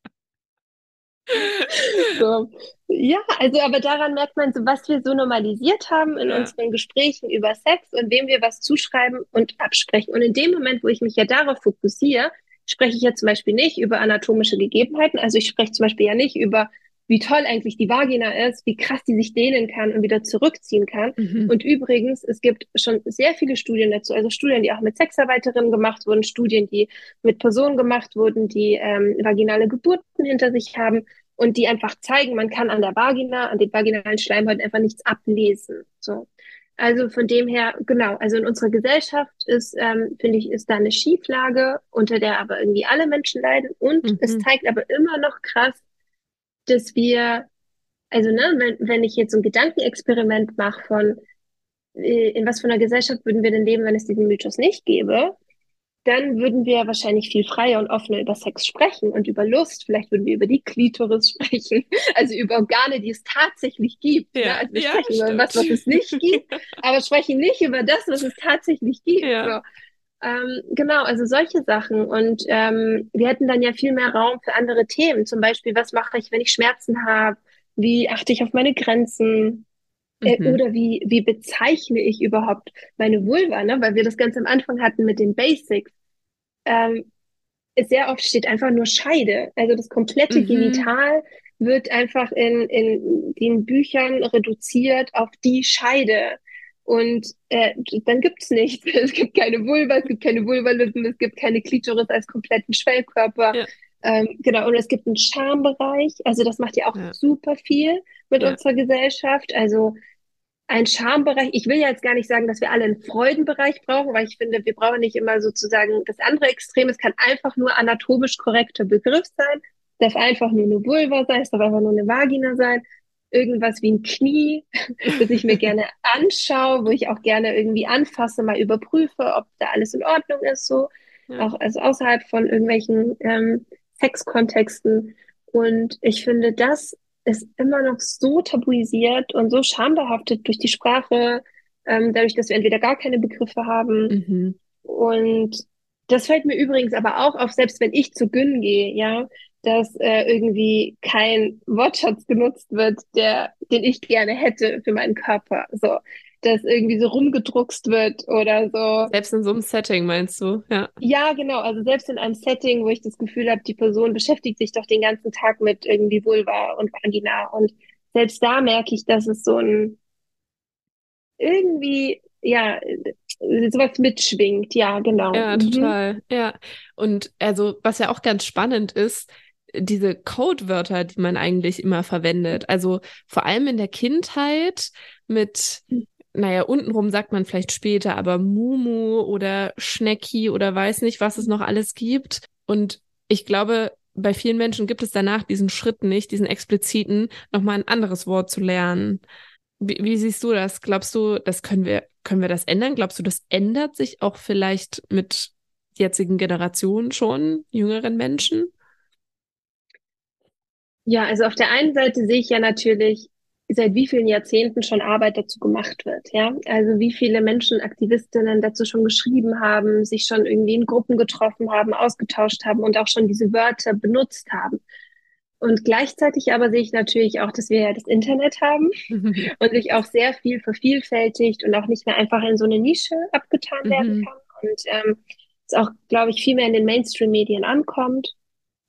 So. Ja, also aber daran merkt man so, was wir so normalisiert haben in ja. unseren Gesprächen über Sex und wem wir was zuschreiben und absprechen. Und in dem Moment, wo ich mich ja darauf fokussiere, spreche ich ja zum Beispiel nicht über anatomische Gegebenheiten. Also ich spreche zum Beispiel ja nicht über wie toll eigentlich die Vagina ist, wie krass die sich dehnen kann und wieder zurückziehen kann. Mhm. Und übrigens, es gibt schon sehr viele Studien dazu, also Studien, die auch mit Sexarbeiterinnen gemacht wurden, Studien, die mit Personen gemacht wurden, die ähm, vaginale Geburten hinter sich haben und die einfach zeigen, man kann an der Vagina, an den vaginalen Schleimhäuten einfach nichts ablesen. So. Also von dem her, genau, also in unserer Gesellschaft ist, ähm, finde ich, ist da eine Schieflage, unter der aber irgendwie alle Menschen leiden. Und mhm. es zeigt aber immer noch krass, dass wir, also ne, wenn, wenn ich jetzt so ein Gedankenexperiment mache von, äh, in was für einer Gesellschaft würden wir denn leben, wenn es diesen Mythos nicht gäbe, dann würden wir wahrscheinlich viel freier und offener über Sex sprechen und über Lust. Vielleicht würden wir über die Klitoris sprechen, also über Organe, die es tatsächlich gibt. Ja, ne? also wir ja, sprechen stimmt. über was, was es nicht gibt, aber sprechen nicht über das, was es tatsächlich gibt. Ja. So. Ähm, genau, also solche Sachen. Und ähm, wir hätten dann ja viel mehr Raum für andere Themen. Zum Beispiel, was mache ich, wenn ich Schmerzen habe? Wie achte ich auf meine Grenzen? Äh, mhm. oder wie, wie bezeichne ich überhaupt meine Vulva? Ne? Weil wir das ganz am Anfang hatten mit den Basics. Ähm, sehr oft steht einfach nur Scheide. Also das komplette mhm. Genital wird einfach in, in den Büchern reduziert auf die Scheide. Und äh, dann gibt's nichts. Es gibt keine Vulva, es gibt keine Vulvalippen, es gibt keine Klitoris als kompletten Schwellkörper. Ja. Ähm, genau, und es gibt einen Schambereich. Also das macht ja auch ja. super viel mit ja. unserer Gesellschaft. Also ein Schambereich. Ich will ja jetzt gar nicht sagen, dass wir alle einen Freudenbereich brauchen, weil ich finde, wir brauchen nicht immer sozusagen das andere Extrem. Es kann einfach nur anatomisch korrekter Begriff sein. Es darf einfach nur eine Vulva sein, es darf einfach nur eine Vagina sein irgendwas wie ein Knie, das ich mir gerne anschaue, wo ich auch gerne irgendwie anfasse, mal überprüfe, ob da alles in Ordnung ist, so. Ja. Auch also außerhalb von irgendwelchen ähm, Sexkontexten. Und ich finde, das ist immer noch so tabuisiert und so schambehaftet durch die Sprache, ähm, dadurch, dass wir entweder gar keine Begriffe haben. Mhm. Und das fällt mir übrigens aber auch auf, selbst wenn ich zu Gyn gehe, ja, dass äh, irgendwie kein Wortschatz genutzt wird, der, den ich gerne hätte für meinen Körper. So, dass irgendwie so rumgedruckst wird oder so. Selbst in so einem Setting meinst du, ja? Ja, genau. Also selbst in einem Setting, wo ich das Gefühl habe, die Person beschäftigt sich doch den ganzen Tag mit irgendwie Vulva und Vagina und selbst da merke ich, dass es so ein irgendwie ja sowas mitschwingt. Ja, genau. Ja, mhm. total. Mhm. Ja. Und also was ja auch ganz spannend ist, diese Codewörter, die man eigentlich immer verwendet. Also vor allem in der Kindheit mit, naja, untenrum sagt man vielleicht später, aber Mumu oder Schnecki oder weiß nicht, was es noch alles gibt. Und ich glaube, bei vielen Menschen gibt es danach diesen Schritt nicht, diesen expliziten, nochmal ein anderes Wort zu lernen. Wie, wie, siehst du das? Glaubst du, das können wir, können wir das ändern? Glaubst du, das ändert sich auch vielleicht mit jetzigen Generationen schon, jüngeren Menschen? Ja, also auf der einen Seite sehe ich ja natürlich, seit wie vielen Jahrzehnten schon Arbeit dazu gemacht wird, ja. Also wie viele Menschen, Aktivistinnen dazu schon geschrieben haben, sich schon irgendwie in Gruppen getroffen haben, ausgetauscht haben und auch schon diese Wörter benutzt haben. Und gleichzeitig aber sehe ich natürlich auch, dass wir ja das Internet haben und sich auch sehr viel vervielfältigt und auch nicht mehr einfach in so eine Nische abgetan werden mhm. kann. Und ähm, es auch, glaube ich, viel mehr in den Mainstream-Medien ankommt.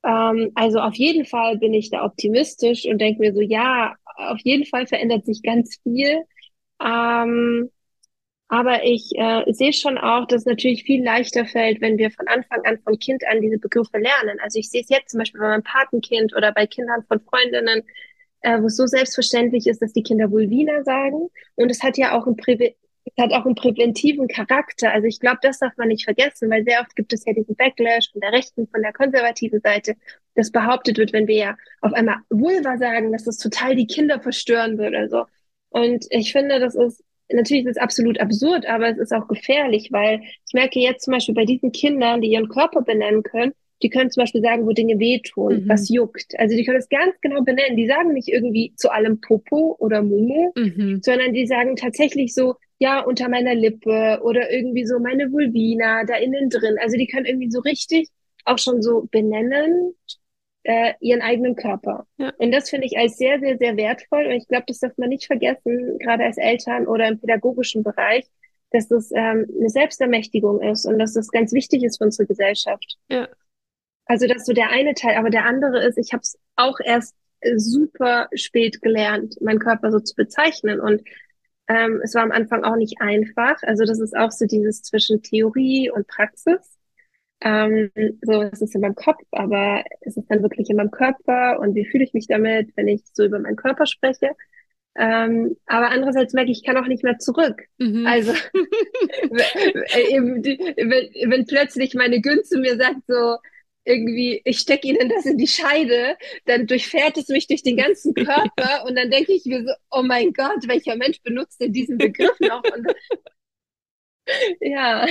Ähm, also auf jeden Fall bin ich da optimistisch und denke mir so, ja, auf jeden Fall verändert sich ganz viel. Ähm, aber ich äh, sehe schon auch, dass es natürlich viel leichter fällt, wenn wir von Anfang an von Kind an diese Begriffe lernen. Also ich sehe es jetzt zum Beispiel bei meinem Patenkind oder bei Kindern von Freundinnen, äh, wo es so selbstverständlich ist, dass die Kinder Vulvina sagen. Und es hat ja auch ein Privi es hat auch einen präventiven Charakter. Also ich glaube, das darf man nicht vergessen, weil sehr oft gibt es ja diesen Backlash von der rechten, von der konservativen Seite, dass behauptet wird, wenn wir ja auf einmal Vulva sagen, dass das total die Kinder verstören würde oder so. Und ich finde, das ist natürlich ist es absolut absurd, aber es ist auch gefährlich, weil ich merke jetzt zum Beispiel bei diesen Kindern, die ihren Körper benennen können, die können zum Beispiel sagen, wo Dinge wehtun, mhm. was juckt. Also die können es ganz genau benennen. Die sagen nicht irgendwie zu allem Popo oder Mumu, mhm. sondern die sagen tatsächlich so, ja, unter meiner Lippe oder irgendwie so meine Vulvina da innen drin. Also die können irgendwie so richtig auch schon so benennen, äh, ihren eigenen Körper. Ja. Und das finde ich als sehr, sehr, sehr wertvoll. Und ich glaube, das darf man nicht vergessen, gerade als Eltern oder im pädagogischen Bereich, dass das ähm, eine Selbstermächtigung ist und dass das ganz wichtig ist für unsere Gesellschaft. Ja. Also das ist so der eine Teil, aber der andere ist, ich habe es auch erst super spät gelernt, meinen Körper so zu bezeichnen. Und ähm, es war am Anfang auch nicht einfach. Also das ist auch so dieses zwischen Theorie und Praxis. Ähm, so, es ist in meinem Kopf, aber es ist dann wirklich in meinem Körper und wie fühle ich mich damit, wenn ich so über meinen Körper spreche. Ähm, aber andererseits merke ich, ich kann auch nicht mehr zurück. Mhm. Also wenn, wenn plötzlich meine Günze mir sagt so, irgendwie, ich stecke ihnen das in die Scheide, dann durchfährt es mich durch den ganzen Körper und dann denke ich mir so, oh mein Gott, welcher Mensch benutzt denn diesen Begriff noch? Und, ja.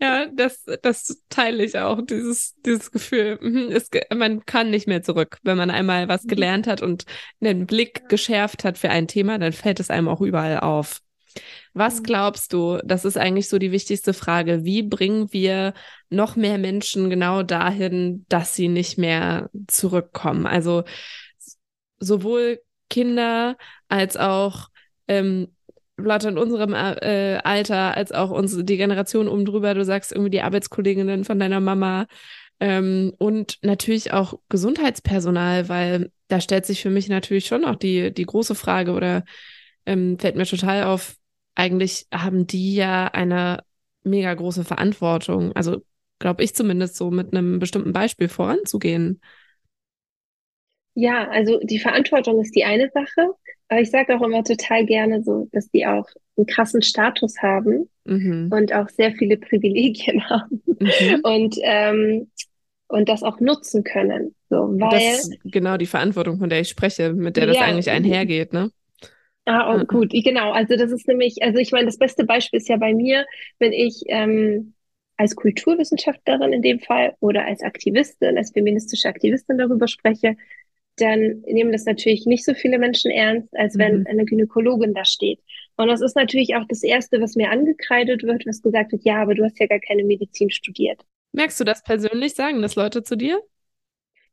Ja, das, das teile ich auch, dieses, dieses Gefühl. Mhm, es, man kann nicht mehr zurück. Wenn man einmal was mhm. gelernt hat und einen Blick geschärft hat für ein Thema, dann fällt es einem auch überall auf. Was mhm. glaubst du, das ist eigentlich so die wichtigste Frage, wie bringen wir noch mehr Menschen genau dahin, dass sie nicht mehr zurückkommen? Also sowohl Kinder als auch ähm, Leute in unserem äh, Alter, als auch unsere, die Generation oben drüber, du sagst irgendwie die Arbeitskolleginnen von deiner Mama ähm, und natürlich auch Gesundheitspersonal, weil da stellt sich für mich natürlich schon auch die, die große Frage oder ähm, fällt mir total auf, eigentlich haben die ja eine mega große Verantwortung. Also glaube ich zumindest so mit einem bestimmten Beispiel voranzugehen. Ja, also die Verantwortung ist die eine Sache, aber ich sage auch immer total gerne so, dass die auch einen krassen Status haben mhm. und auch sehr viele Privilegien haben mhm. und ähm, und das auch nutzen können. So, weil, das ist genau die Verantwortung, von der ich spreche, mit der das ja, eigentlich einhergeht, ne? Ah, oh, gut, genau. Also das ist nämlich, also ich meine, das beste Beispiel ist ja bei mir, wenn ich ähm, als Kulturwissenschaftlerin in dem Fall oder als Aktivistin, als feministische Aktivistin darüber spreche, dann nehmen das natürlich nicht so viele Menschen ernst, als wenn mhm. eine Gynäkologin da steht. Und das ist natürlich auch das Erste, was mir angekreidet wird, was gesagt wird, ja, aber du hast ja gar keine Medizin studiert. Merkst du das persönlich? Sagen das Leute zu dir?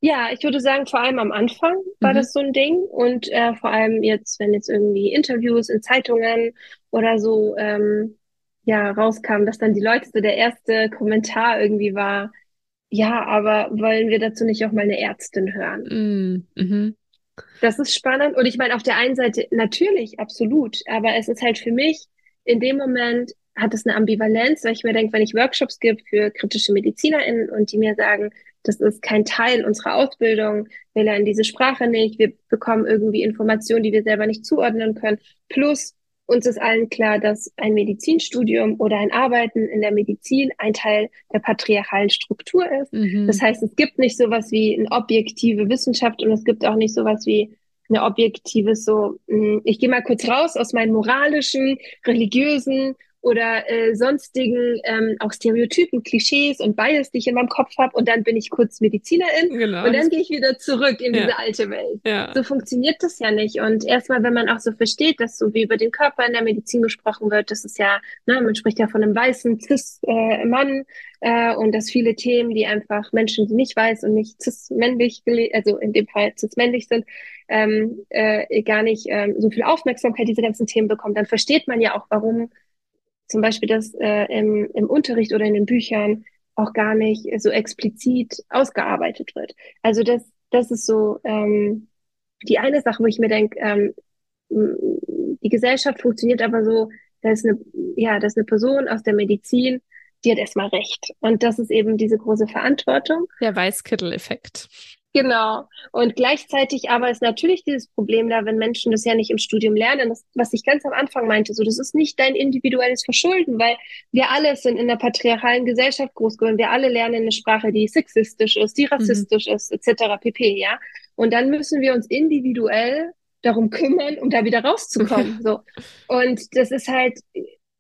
Ja, ich würde sagen, vor allem am Anfang war mhm. das so ein Ding und äh, vor allem jetzt, wenn jetzt irgendwie Interviews in Zeitungen oder so ähm, ja rauskamen, dass dann die Leute so der erste Kommentar irgendwie war, ja, aber wollen wir dazu nicht auch mal eine Ärztin hören? Mm, mhm. Das ist spannend und ich meine auf der einen Seite natürlich absolut, aber es ist halt für mich in dem Moment hat es eine Ambivalenz, weil ich mir denke, wenn ich Workshops gebe für kritische MedizinerInnen und die mir sagen, das ist kein Teil unserer Ausbildung, wir lernen diese Sprache nicht, wir bekommen irgendwie Informationen, die wir selber nicht zuordnen können. Plus, uns ist allen klar, dass ein Medizinstudium oder ein Arbeiten in der Medizin ein Teil der patriarchalen Struktur ist. Mhm. Das heißt, es gibt nicht sowas wie eine objektive Wissenschaft und es gibt auch nicht sowas wie eine objektive so, hm, ich gehe mal kurz raus aus meinen moralischen, religiösen oder äh, sonstigen ähm, auch Stereotypen, Klischees und Bias, die ich in meinem Kopf habe und dann bin ich kurz Medizinerin genau. und dann gehe ich wieder zurück in ja. diese alte Welt. Ja. So funktioniert das ja nicht und erstmal, wenn man auch so versteht, dass so wie über den Körper in der Medizin gesprochen wird, das ist ja, ne, man spricht ja von einem weißen Cis-Mann äh, äh, und dass viele Themen, die einfach Menschen, die nicht weiß und nicht cis-männlich, also in dem Fall cis-männlich sind, ähm, äh, gar nicht ähm, so viel Aufmerksamkeit diese ganzen Themen bekommen, dann versteht man ja auch, warum zum Beispiel das äh, im, im Unterricht oder in den Büchern auch gar nicht so explizit ausgearbeitet wird. Also das, das ist so ähm, die eine Sache, wo ich mir denke, ähm, die Gesellschaft funktioniert aber so, da ist eine, ja, da ist eine Person aus der Medizin, die hat erstmal recht. Und das ist eben diese große Verantwortung. Der Weißkittel-Effekt. Genau. Und gleichzeitig aber ist natürlich dieses Problem da, wenn Menschen das ja nicht im Studium lernen, das, was ich ganz am Anfang meinte, so, das ist nicht dein individuelles Verschulden, weil wir alle sind in der patriarchalen Gesellschaft groß geworden. Wir alle lernen eine Sprache, die sexistisch ist, die rassistisch mhm. ist, etc. pp. Ja. Und dann müssen wir uns individuell darum kümmern, um da wieder rauszukommen. so. Und das ist halt,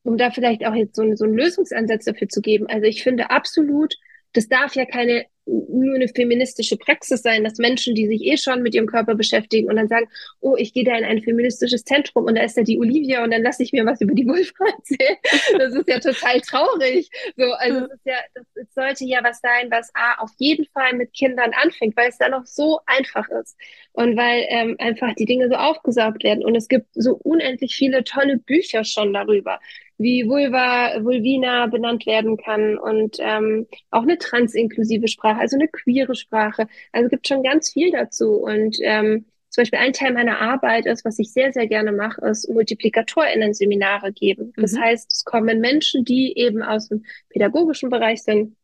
um da vielleicht auch jetzt so, so einen Lösungsansatz dafür zu geben. Also ich finde absolut, das darf ja keine nur eine feministische Praxis sein, dass Menschen, die sich eh schon mit ihrem Körper beschäftigen und dann sagen, oh, ich gehe da in ein feministisches Zentrum und da ist da die Olivia und dann lasse ich mir was über die Vulva erzählen. Das ist ja total traurig. So, also es ist ja, das, sollte ja was sein, was A, auf jeden Fall mit Kindern anfängt, weil es da noch so einfach ist und weil ähm, einfach die Dinge so aufgesaugt werden und es gibt so unendlich viele tolle Bücher schon darüber wie Vulva, Vulvina benannt werden kann und ähm, auch eine transinklusive Sprache, also eine queere Sprache. Also es gibt schon ganz viel dazu und ähm, zum Beispiel ein Teil meiner Arbeit ist, was ich sehr, sehr gerne mache, ist MultiplikatorInnen-Seminare geben. Das mhm. heißt, es kommen Menschen, die eben aus dem pädagogischen Bereich sind,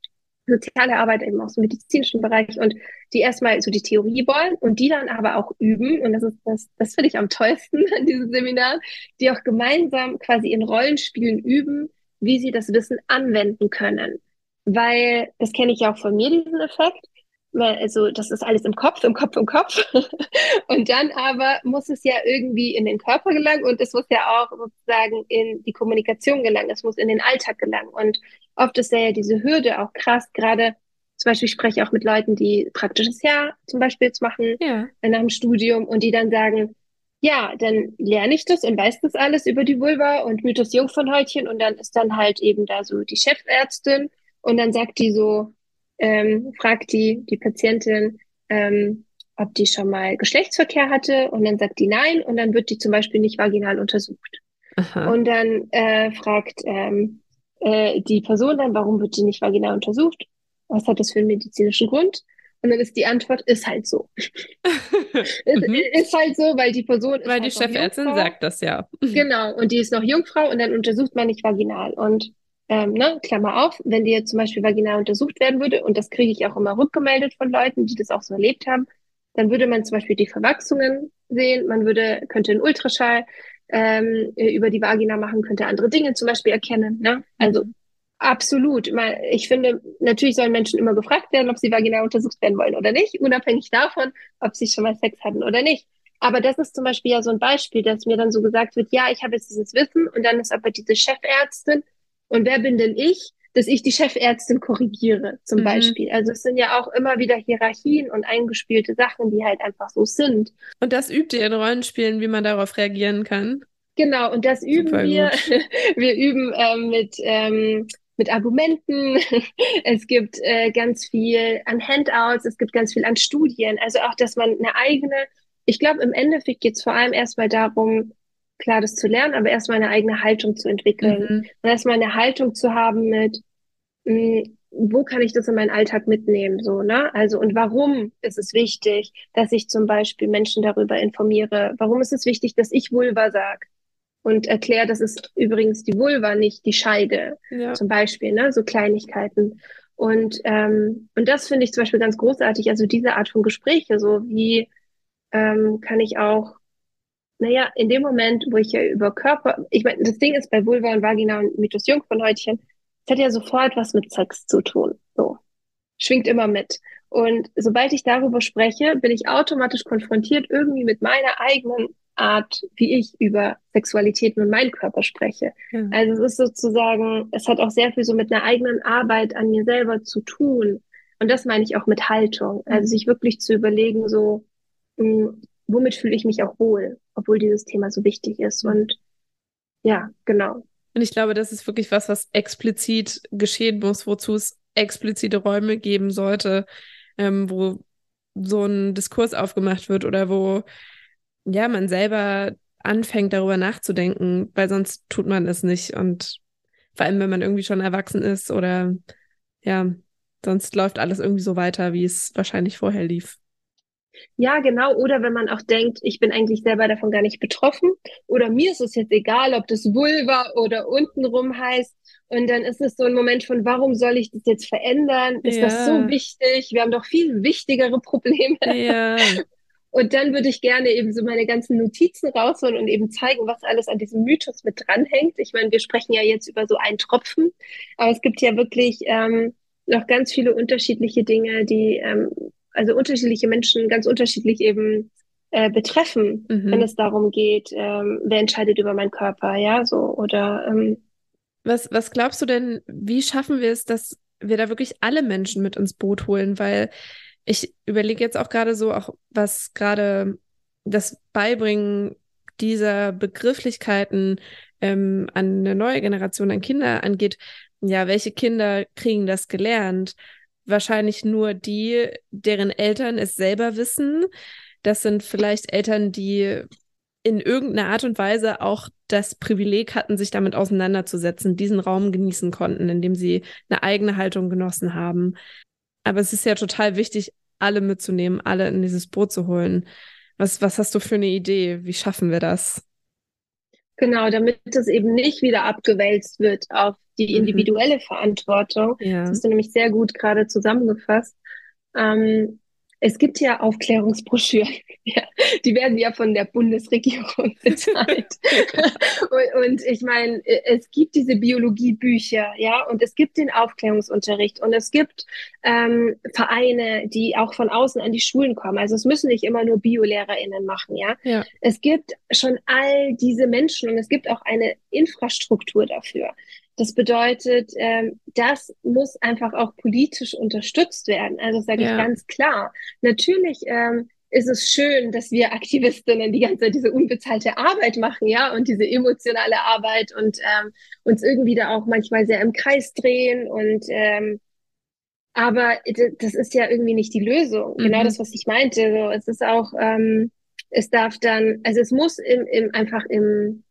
soziale Arbeit eben aus dem medizinischen Bereich und die erstmal so die Theorie wollen und die dann aber auch üben und das ist das, das finde ich am tollsten an diesem Seminar, die auch gemeinsam quasi in Rollenspielen üben, wie sie das Wissen anwenden können. Weil, das kenne ich ja auch von mir, diesen Effekt, also das ist alles im Kopf, im Kopf, im Kopf. und dann aber muss es ja irgendwie in den Körper gelangen und es muss ja auch sozusagen in die Kommunikation gelangen, es muss in den Alltag gelangen. Und oft ist ja diese Hürde auch krass, gerade zum Beispiel ich spreche auch mit Leuten, die praktisches Jahr zum Beispiel jetzt machen ja. nach dem Studium und die dann sagen, ja, dann lerne ich das und weiß das alles über die Vulva und Mythos Jungfernhäutchen und dann ist dann halt eben da so die Chefärztin und dann sagt die so, ähm, fragt die, die Patientin, ähm, ob die schon mal Geschlechtsverkehr hatte und dann sagt die nein und dann wird die zum Beispiel nicht vaginal untersucht. Aha. Und dann äh, fragt ähm, äh, die Person dann, warum wird die nicht vaginal untersucht? Was hat das für einen medizinischen Grund? Und dann ist die Antwort, ist halt so. mhm. ist halt so, weil die Person ist Weil halt die Chefärztin sagt das ja. genau, und die ist noch Jungfrau und dann untersucht man nicht vaginal. Und ähm, ne, Klammer auf, wenn jetzt zum Beispiel vaginal untersucht werden würde, und das kriege ich auch immer rückgemeldet von Leuten, die das auch so erlebt haben, dann würde man zum Beispiel die Verwachsungen sehen, man würde, könnte einen Ultraschall ähm, über die Vagina machen, könnte andere Dinge zum Beispiel erkennen. Ne? Also absolut. Ich finde, natürlich sollen Menschen immer gefragt werden, ob sie vaginal untersucht werden wollen oder nicht, unabhängig davon, ob sie schon mal Sex hatten oder nicht. Aber das ist zum Beispiel ja so ein Beispiel, dass mir dann so gesagt wird, ja, ich habe jetzt dieses Wissen und dann ist aber diese Chefärztin und wer bin denn ich, dass ich die Chefärztin korrigiere, zum mhm. Beispiel. Also es sind ja auch immer wieder Hierarchien und eingespielte Sachen, die halt einfach so sind. Und das übt ihr in Rollenspielen, wie man darauf reagieren kann? Genau, und das üben Super wir. wir üben ähm, mit, ähm, mit Argumenten. es gibt äh, ganz viel an Handouts, es gibt ganz viel an Studien. Also auch, dass man eine eigene, ich glaube, im Endeffekt geht es vor allem erstmal darum, klar, das zu lernen, aber erstmal eine eigene Haltung zu entwickeln. Mhm. Und erstmal eine Haltung zu haben mit, mh, hm, wo kann ich das in meinen Alltag mitnehmen, so, ne? Also, und warum ist es wichtig, dass ich zum Beispiel Menschen darüber informiere? Warum ist es wichtig, dass ich Vulva sag? Und erkläre, das ist übrigens die Vulva, nicht die Scheide, ja. zum Beispiel, ne? So Kleinigkeiten. Und, ähm, und das finde ich zum Beispiel ganz großartig, also diese Art von Gespräche, so wie ähm, kann ich auch naja, in dem Moment, wo ich ja über Körper, ich meine, das Ding ist bei Vulva und Vagina und Mythos Jungfernhäutchen, es hat ja sofort was mit Sex zu tun. So. Schwingt immer mit. Und sobald ich darüber spreche, bin ich automatisch konfrontiert irgendwie mit meiner eigenen Art, wie ich über Sexualität und meinen Körper spreche. Ja. Also es ist sozusagen, es hat auch sehr viel so mit einer eigenen Arbeit an mir selber zu tun. Und das meine ich auch mit Haltung. Also sich wirklich zu überlegen, so, mh, hm, womit fühle ich mich auch wohl, obwohl dieses Thema so wichtig ist. Und ja, genau. Und ich glaube, das ist wirklich was, was explizit geschehen muss, wozu es explizite Räume geben sollte, ähm, wo so ein Diskurs aufgemacht wird oder wo ja man selber anfängt darüber nachzudenken, weil sonst tut man es nicht und vor allem wenn man irgendwie schon erwachsen ist oder ja, sonst läuft alles irgendwie so weiter, wie es wahrscheinlich vorher lief. Ja, genau. Oder wenn man auch denkt, ich bin eigentlich selber davon gar nicht betroffen. Oder mir ist es jetzt egal, ob das Vulva oder untenrum heißt. Und dann ist es so ein Moment von, warum soll ich das jetzt verändern? Ist ja. das so wichtig? Wir haben doch viel wichtigere Probleme. Ja. Und dann würde ich gerne eben so meine ganzen Notizen rausholen und eben zeigen, was alles an diesem Mythos mit dranhängt. Ich meine, wir sprechen ja jetzt über so einen Tropfen, aber es gibt ja wirklich ähm, noch ganz viele unterschiedliche Dinge, die ähm, also unterschiedliche Menschen ganz unterschiedlich eben äh, betreffen, mhm. wenn es darum geht, ähm, wer entscheidet über meinen Körper, ja, so oder ähm, was, was glaubst du denn, wie schaffen wir es, dass wir da wirklich alle Menschen mit ins Boot holen? Weil ich überlege jetzt auch gerade so, auch was gerade das Beibringen dieser Begrifflichkeiten ähm, an eine neue Generation an Kinder angeht. Ja, welche Kinder kriegen das gelernt? Wahrscheinlich nur die, deren Eltern es selber wissen. Das sind vielleicht Eltern, die in irgendeiner Art und Weise auch das Privileg hatten, sich damit auseinanderzusetzen, diesen Raum genießen konnten, indem sie eine eigene Haltung genossen haben. Aber es ist ja total wichtig, alle mitzunehmen, alle in dieses Boot zu holen. Was, was hast du für eine Idee? Wie schaffen wir das? Genau, damit es eben nicht wieder abgewälzt wird auf die mhm. individuelle. Verantwortung. Ja. Das hast du nämlich sehr gut gerade zusammengefasst. Ähm, es gibt ja Aufklärungsbroschüren, ja, die werden ja von der Bundesregierung bezahlt. und, und, ich meine, es gibt diese Biologiebücher, ja, und es gibt den Aufklärungsunterricht und es gibt ähm, Vereine, die auch von außen an die Schulen kommen. Also es müssen nicht immer nur BiolehrerInnen machen, ja? ja. Es gibt schon all diese Menschen und es gibt auch eine Infrastruktur dafür. Das bedeutet, ähm, das muss einfach auch politisch unterstützt werden. Also sage ja. ich ganz klar. Natürlich ähm, ist es schön, dass wir Aktivistinnen die ganze Zeit diese unbezahlte Arbeit machen, ja, und diese emotionale Arbeit und ähm, uns irgendwie da auch manchmal sehr im Kreis drehen und ähm, aber das ist ja irgendwie nicht die Lösung. Genau mhm. Genau das, was ich meinte. So, es ist auch, ähm, es darf dann, also es muss im, im einfach im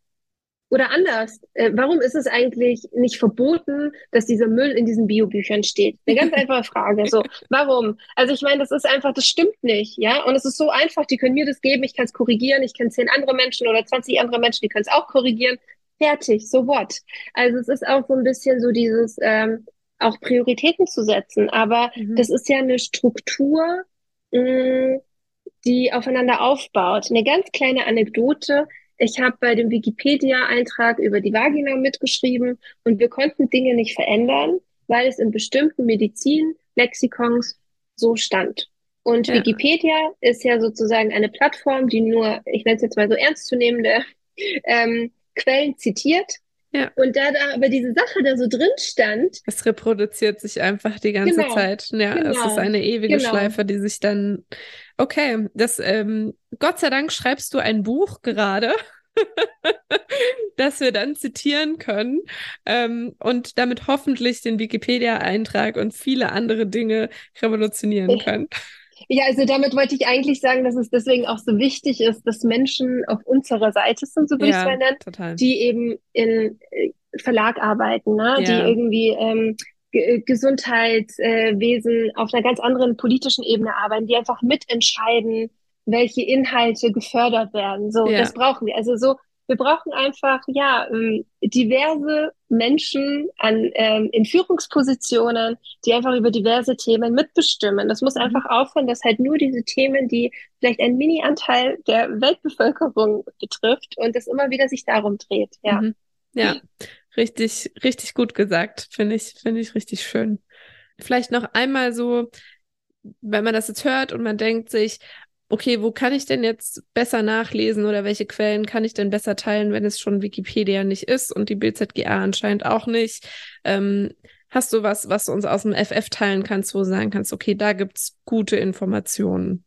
Oder anders, äh, warum ist es eigentlich nicht verboten, dass dieser Müll in diesen Biobüchern steht? Eine ganz einfache Frage. So, warum? Also ich meine, das ist einfach, das stimmt nicht, ja. Und es ist so einfach, die können mir das geben, ich kann es korrigieren, ich kenne zehn andere Menschen oder 20 andere Menschen, die können es auch korrigieren. Fertig, so what? Also es ist auch so ein bisschen so dieses, ähm, auch Prioritäten zu setzen. Aber mhm. das ist ja eine Struktur, mh, mm, die aufeinander aufbaut. Eine ganz kleine Anekdote. Ich habe bei dem Wikipedia-Eintrag über die Vagina mitgeschrieben und wir konnten Dinge nicht verändern, weil es in bestimmten Medizin-Lexikons so stand. Und ja. Wikipedia ist ja sozusagen eine Plattform, die nur, ich nenne es jetzt mal so ernstzunehmende ähm, Quellen zitiert. Ja. Und da da aber diese Sache da so drin stand. Es reproduziert sich einfach die ganze genau, Zeit. Ja, genau, es ist eine ewige genau. Schleife, die sich dann. Okay, das ähm, Gott sei Dank schreibst du ein Buch gerade. das wir dann zitieren können ähm, und damit hoffentlich den Wikipedia-Eintrag und viele andere Dinge revolutionieren können. Ja, also damit wollte ich eigentlich sagen, dass es deswegen auch so wichtig ist, dass Menschen auf unserer Seite sind, so würde ja, ich es mal nennen, total. die eben in äh, Verlag arbeiten, ne? Ja. die irgendwie ähm, G Gesundheitswesen äh, auf einer ganz anderen politischen Ebene arbeiten, die einfach mitentscheiden, welche Inhalte gefördert werden. So, ja. das brauchen wir. Also so wir brauchen einfach ja ähm, diverse Menschen an, ähm, in Führungspositionen, die einfach über diverse Themen mitbestimmen. Das muss mhm. einfach aufhören, dass halt nur diese Themen, die vielleicht einen Mini-Anteil der Weltbevölkerung betrifft und es immer wieder sich darum dreht. Ja, mhm. ja, richtig, richtig gut gesagt. Finde ich, finde ich richtig schön. Vielleicht noch einmal so, wenn man das jetzt hört und man denkt sich, okay, wo kann ich denn jetzt besser nachlesen oder welche Quellen kann ich denn besser teilen, wenn es schon Wikipedia nicht ist und die BZGA anscheinend auch nicht? Ähm, hast du was, was du uns aus dem FF teilen kannst, wo du sagen kannst, okay, da gibt's gute Informationen?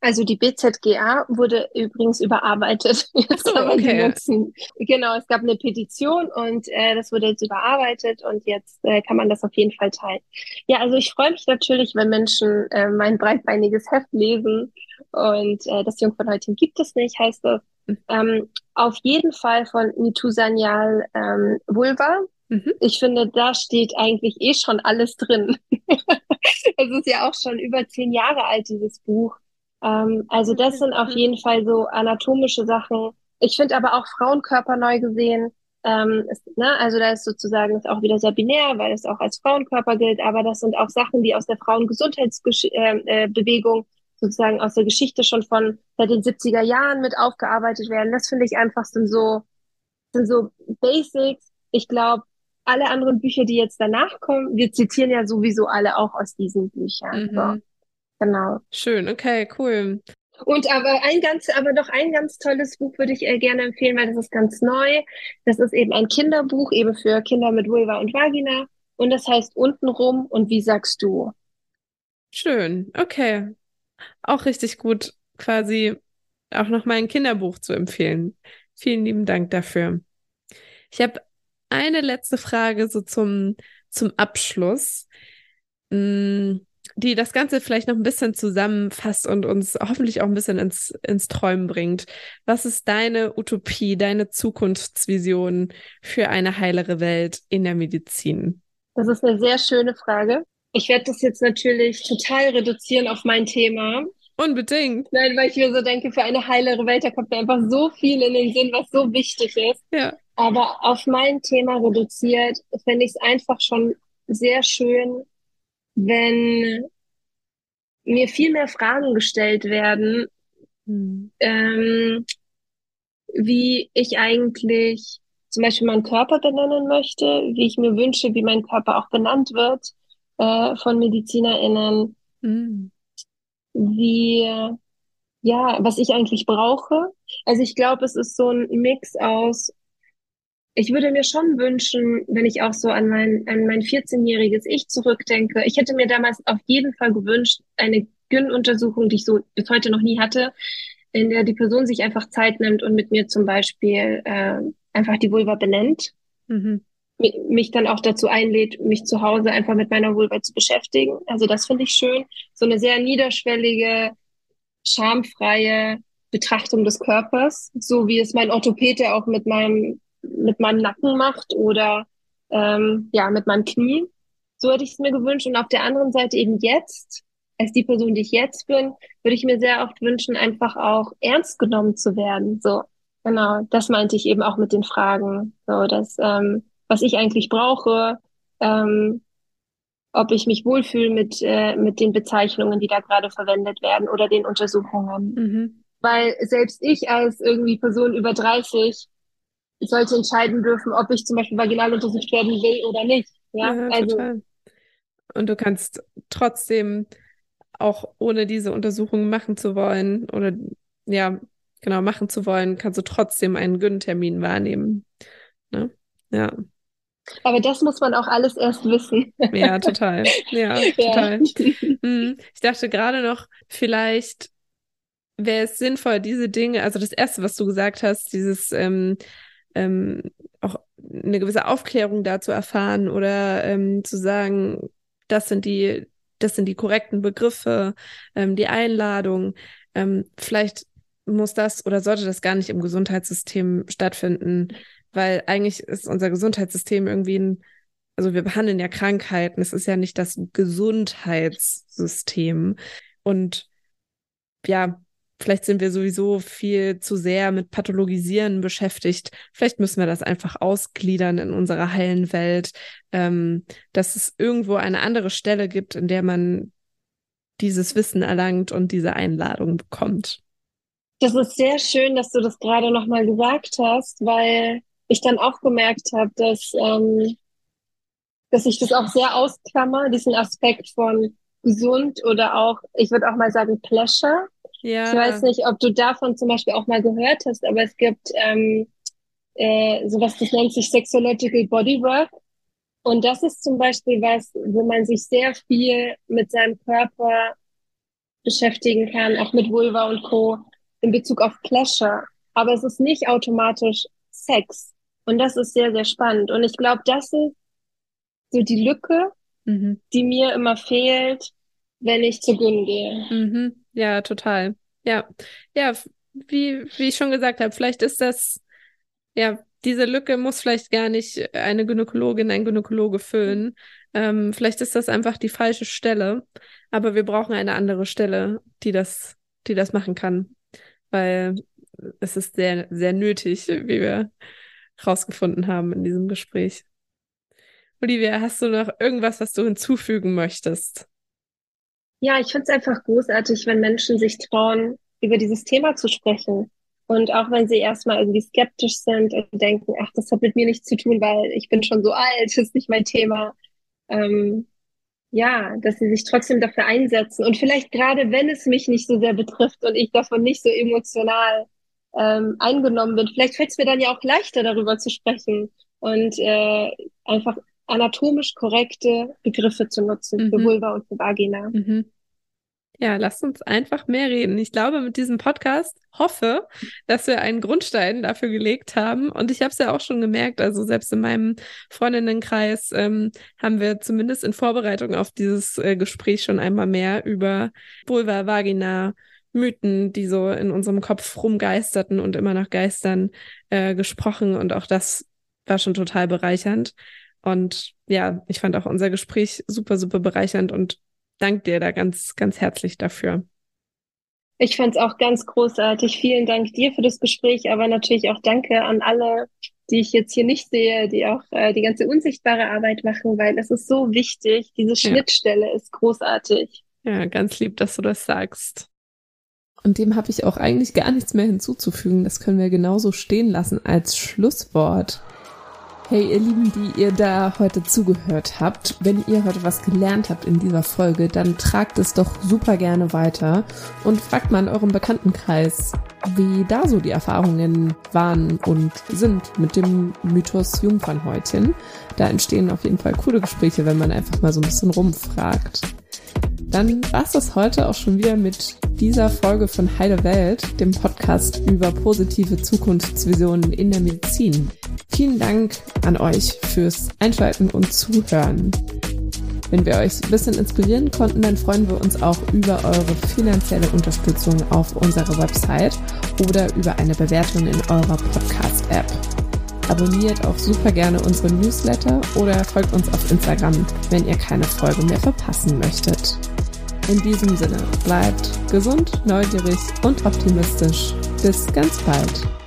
Also die BZGA wurde übrigens überarbeitet. Jetzt so, okay. Genau, es gab eine Petition und äh, das wurde jetzt überarbeitet und jetzt äh, kann man das auf jeden Fall teilen. Ja, also ich freue mich natürlich, wenn Menschen äh, mein breitbeiniges Heft lesen und äh, das Jungfernhäutchen gibt es nicht, heißt es. Ähm, auf jeden Fall von Nitu Sanyal ähm, Vulva. Mhm. Ich finde, da steht eigentlich eh schon alles drin. es ist ja auch schon über zehn Jahre alt, dieses Buch. Ähm, also das sind auf jeden Fall so anatomische Sachen. Ich finde aber auch Frauenkörper neu gesehen. Ähm, ist, ne, also da ist sozusagen ist auch wieder sehr binär, weil es auch als Frauenkörper gilt, aber das sind auch Sachen, die aus der Frauengesundheitsbewegung äh, äh, sozusagen aus der Geschichte schon von seit den 70er Jahren mit aufgearbeitet werden. Das finde ich einfach sind so, sind so Basics. Ich glaube, alle anderen Bücher, die jetzt danach kommen, wir zitieren ja sowieso alle auch aus diesen Büchern. Mhm. So. Genau. Schön, okay, cool. Und aber ein ganz, aber doch ein ganz tolles Buch würde ich äh, gerne empfehlen, weil das ist ganz neu. Das ist eben ein Kinderbuch, eben für Kinder mit Vulva und Vagina. Und das heißt Untenrum und wie sagst du? Schön, okay. Auch richtig gut, quasi auch noch mal ein Kinderbuch zu empfehlen. Vielen lieben Dank dafür. Ich habe eine letzte Frage so zum, zum Abschluss. Hm, die das Ganze vielleicht noch ein bisschen zusammenfasst und uns hoffentlich auch ein bisschen ins, ins Träumen bringt. Was ist deine Utopie, deine Zukunftsvision für eine heilere Welt in der Medizin? Das ist eine sehr schöne Frage. Ich werde das jetzt natürlich total reduzieren auf mein Thema. Unbedingt. Nein, weil ich mir so denke, für eine heilere Welt, da kommt mir einfach so viel in den Sinn, was so wichtig ist. Ja. Aber auf mein Thema reduziert, finde ich es einfach schon sehr schön, wenn mir viel mehr Fragen gestellt werden, mhm. ähm, wie ich eigentlich zum Beispiel meinen Körper benennen möchte, wie ich mir wünsche, wie mein Körper auch benannt wird äh, von MedizinerInnen, mhm. wie, ja, was ich eigentlich brauche. Also ich glaube, es ist so ein Mix aus ich würde mir schon wünschen, wenn ich auch so an mein, an mein 14-jähriges Ich zurückdenke, ich hätte mir damals auf jeden Fall gewünscht, eine Gyn-Untersuchung, die ich so bis heute noch nie hatte, in der die Person sich einfach Zeit nimmt und mit mir zum Beispiel äh, einfach die Vulva benennt. Mhm. Mich dann auch dazu einlädt, mich zu Hause einfach mit meiner Vulva zu beschäftigen. Also das finde ich schön. So eine sehr niederschwellige, schamfreie Betrachtung des Körpers, so wie es mein Orthopäde auch mit meinem mit meinem Nacken macht oder ähm, ja, mit meinem Knie. So hätte ich es mir gewünscht. Und auf der anderen Seite eben jetzt, als die Person, die ich jetzt bin, würde ich mir sehr oft wünschen, einfach auch ernst genommen zu werden. So, genau, das meinte ich eben auch mit den Fragen. So, dass, ähm, was ich eigentlich brauche, ähm, ob ich mich wohlfühle mit, äh, mit den Bezeichnungen, die da gerade verwendet werden oder den Untersuchungen. Mhm. Weil selbst ich als irgendwie Person über 30 sollte entscheiden dürfen, ob ich zum Beispiel vaginal untersucht werden will oder nicht. Ja, ja also. Total. Und du kannst trotzdem auch ohne diese Untersuchung machen zu wollen oder ja, genau, machen zu wollen, kannst du trotzdem einen Gyn-Termin wahrnehmen. Ne? Ja. Aber das muss man auch alles erst wissen. Ja, total. Ja, total. Ja. Mhm. Ich dachte gerade noch, vielleicht wäre es sinnvoll, diese Dinge, also das Erste, was du gesagt hast, dieses ähm, ähm, auch eine gewisse Aufklärung dazu erfahren oder ähm, zu sagen, das sind die, das sind die korrekten Begriffe, ähm, die Einladung. Ähm, vielleicht muss das oder sollte das gar nicht im Gesundheitssystem stattfinden, weil eigentlich ist unser Gesundheitssystem irgendwie ein, also wir behandeln ja Krankheiten, es ist ja nicht das Gesundheitssystem. Und ja, vielleicht sind wir sowieso viel zu sehr mit Pathologisieren beschäftigt. Vielleicht müssen wir das einfach ausgliedern in unserer heilen Welt, ähm, dass es irgendwo eine andere Stelle gibt, in der man dieses Wissen erlangt und diese Einladung bekommt. Das ist sehr schön, dass du das gerade nochmal gesagt hast, weil ich dann auch gemerkt habe, dass, ähm, dass ich das auch sehr ausklammer, diesen Aspekt von gesund oder auch, ich würde auch mal sagen, Pleasure. Ja. Ich weiß nicht, ob du davon zum Beispiel auch mal gehört hast, aber es gibt ähm, äh, sowas, das nennt sich Sexological Bodywork. Und das ist zum Beispiel was, wo man sich sehr viel mit seinem Körper beschäftigen kann, auch mit Vulva und Co. in Bezug auf Pleasure. Aber es ist nicht automatisch Sex. Und das ist sehr, sehr spannend. Und ich glaube, das ist so die Lücke, mhm. die mir immer fehlt, wenn ich zu Gün gehe. Mhm. Ja, total. Ja, ja, wie, wie ich schon gesagt habe, vielleicht ist das, ja, diese Lücke muss vielleicht gar nicht eine Gynäkologin, ein Gynäkologe füllen. Ähm, vielleicht ist das einfach die falsche Stelle, aber wir brauchen eine andere Stelle, die das, die das machen kann, weil es ist sehr, sehr nötig, wie wir rausgefunden haben in diesem Gespräch. Olivia, hast du noch irgendwas, was du hinzufügen möchtest? Ja, ich finde es einfach großartig, wenn Menschen sich trauen, über dieses Thema zu sprechen. Und auch wenn sie erstmal irgendwie skeptisch sind und denken, ach, das hat mit mir nichts zu tun, weil ich bin schon so alt, das ist nicht mein Thema. Ähm, ja, dass sie sich trotzdem dafür einsetzen. Und vielleicht gerade, wenn es mich nicht so sehr betrifft und ich davon nicht so emotional ähm, eingenommen bin, vielleicht fällt es mir dann ja auch leichter, darüber zu sprechen und äh, einfach anatomisch korrekte Begriffe zu nutzen mhm. für Vulva und für Vagina. Mhm. Ja, lasst uns einfach mehr reden. Ich glaube, mit diesem Podcast hoffe, dass wir einen Grundstein dafür gelegt haben. Und ich habe es ja auch schon gemerkt, also selbst in meinem Freundinnenkreis ähm, haben wir zumindest in Vorbereitung auf dieses äh, Gespräch schon einmal mehr über Vulva, Vagina, Mythen, die so in unserem Kopf rumgeisterten und immer noch geistern, äh, gesprochen. Und auch das war schon total bereichernd. Und ja, ich fand auch unser Gespräch super, super bereichernd und danke dir da ganz, ganz herzlich dafür. Ich fand es auch ganz großartig. Vielen Dank dir für das Gespräch, aber natürlich auch danke an alle, die ich jetzt hier nicht sehe, die auch äh, die ganze unsichtbare Arbeit machen, weil es ist so wichtig. Diese Schnittstelle ja. ist großartig. Ja, ganz lieb, dass du das sagst. Und dem habe ich auch eigentlich gar nichts mehr hinzuzufügen. Das können wir genauso stehen lassen als Schlusswort. Hey ihr Lieben, die ihr da heute zugehört habt, wenn ihr heute was gelernt habt in dieser Folge, dann tragt es doch super gerne weiter und fragt mal in eurem Bekanntenkreis, wie da so die Erfahrungen waren und sind mit dem Mythos Jungfernhäutchen. Da entstehen auf jeden Fall coole Gespräche, wenn man einfach mal so ein bisschen rumfragt. Dann war es das heute auch schon wieder mit dieser Folge von Heile Welt, dem Podcast über positive Zukunftsvisionen in der Medizin. Vielen Dank an euch fürs Einschalten und Zuhören. Wenn wir euch ein bisschen inspirieren konnten, dann freuen wir uns auch über eure finanzielle Unterstützung auf unserer Website oder über eine Bewertung in eurer Podcast-App. Abonniert auch super gerne unsere Newsletter oder folgt uns auf Instagram, wenn ihr keine Folge mehr verpassen möchtet. In diesem Sinne, bleibt gesund, neugierig und optimistisch. Bis ganz bald.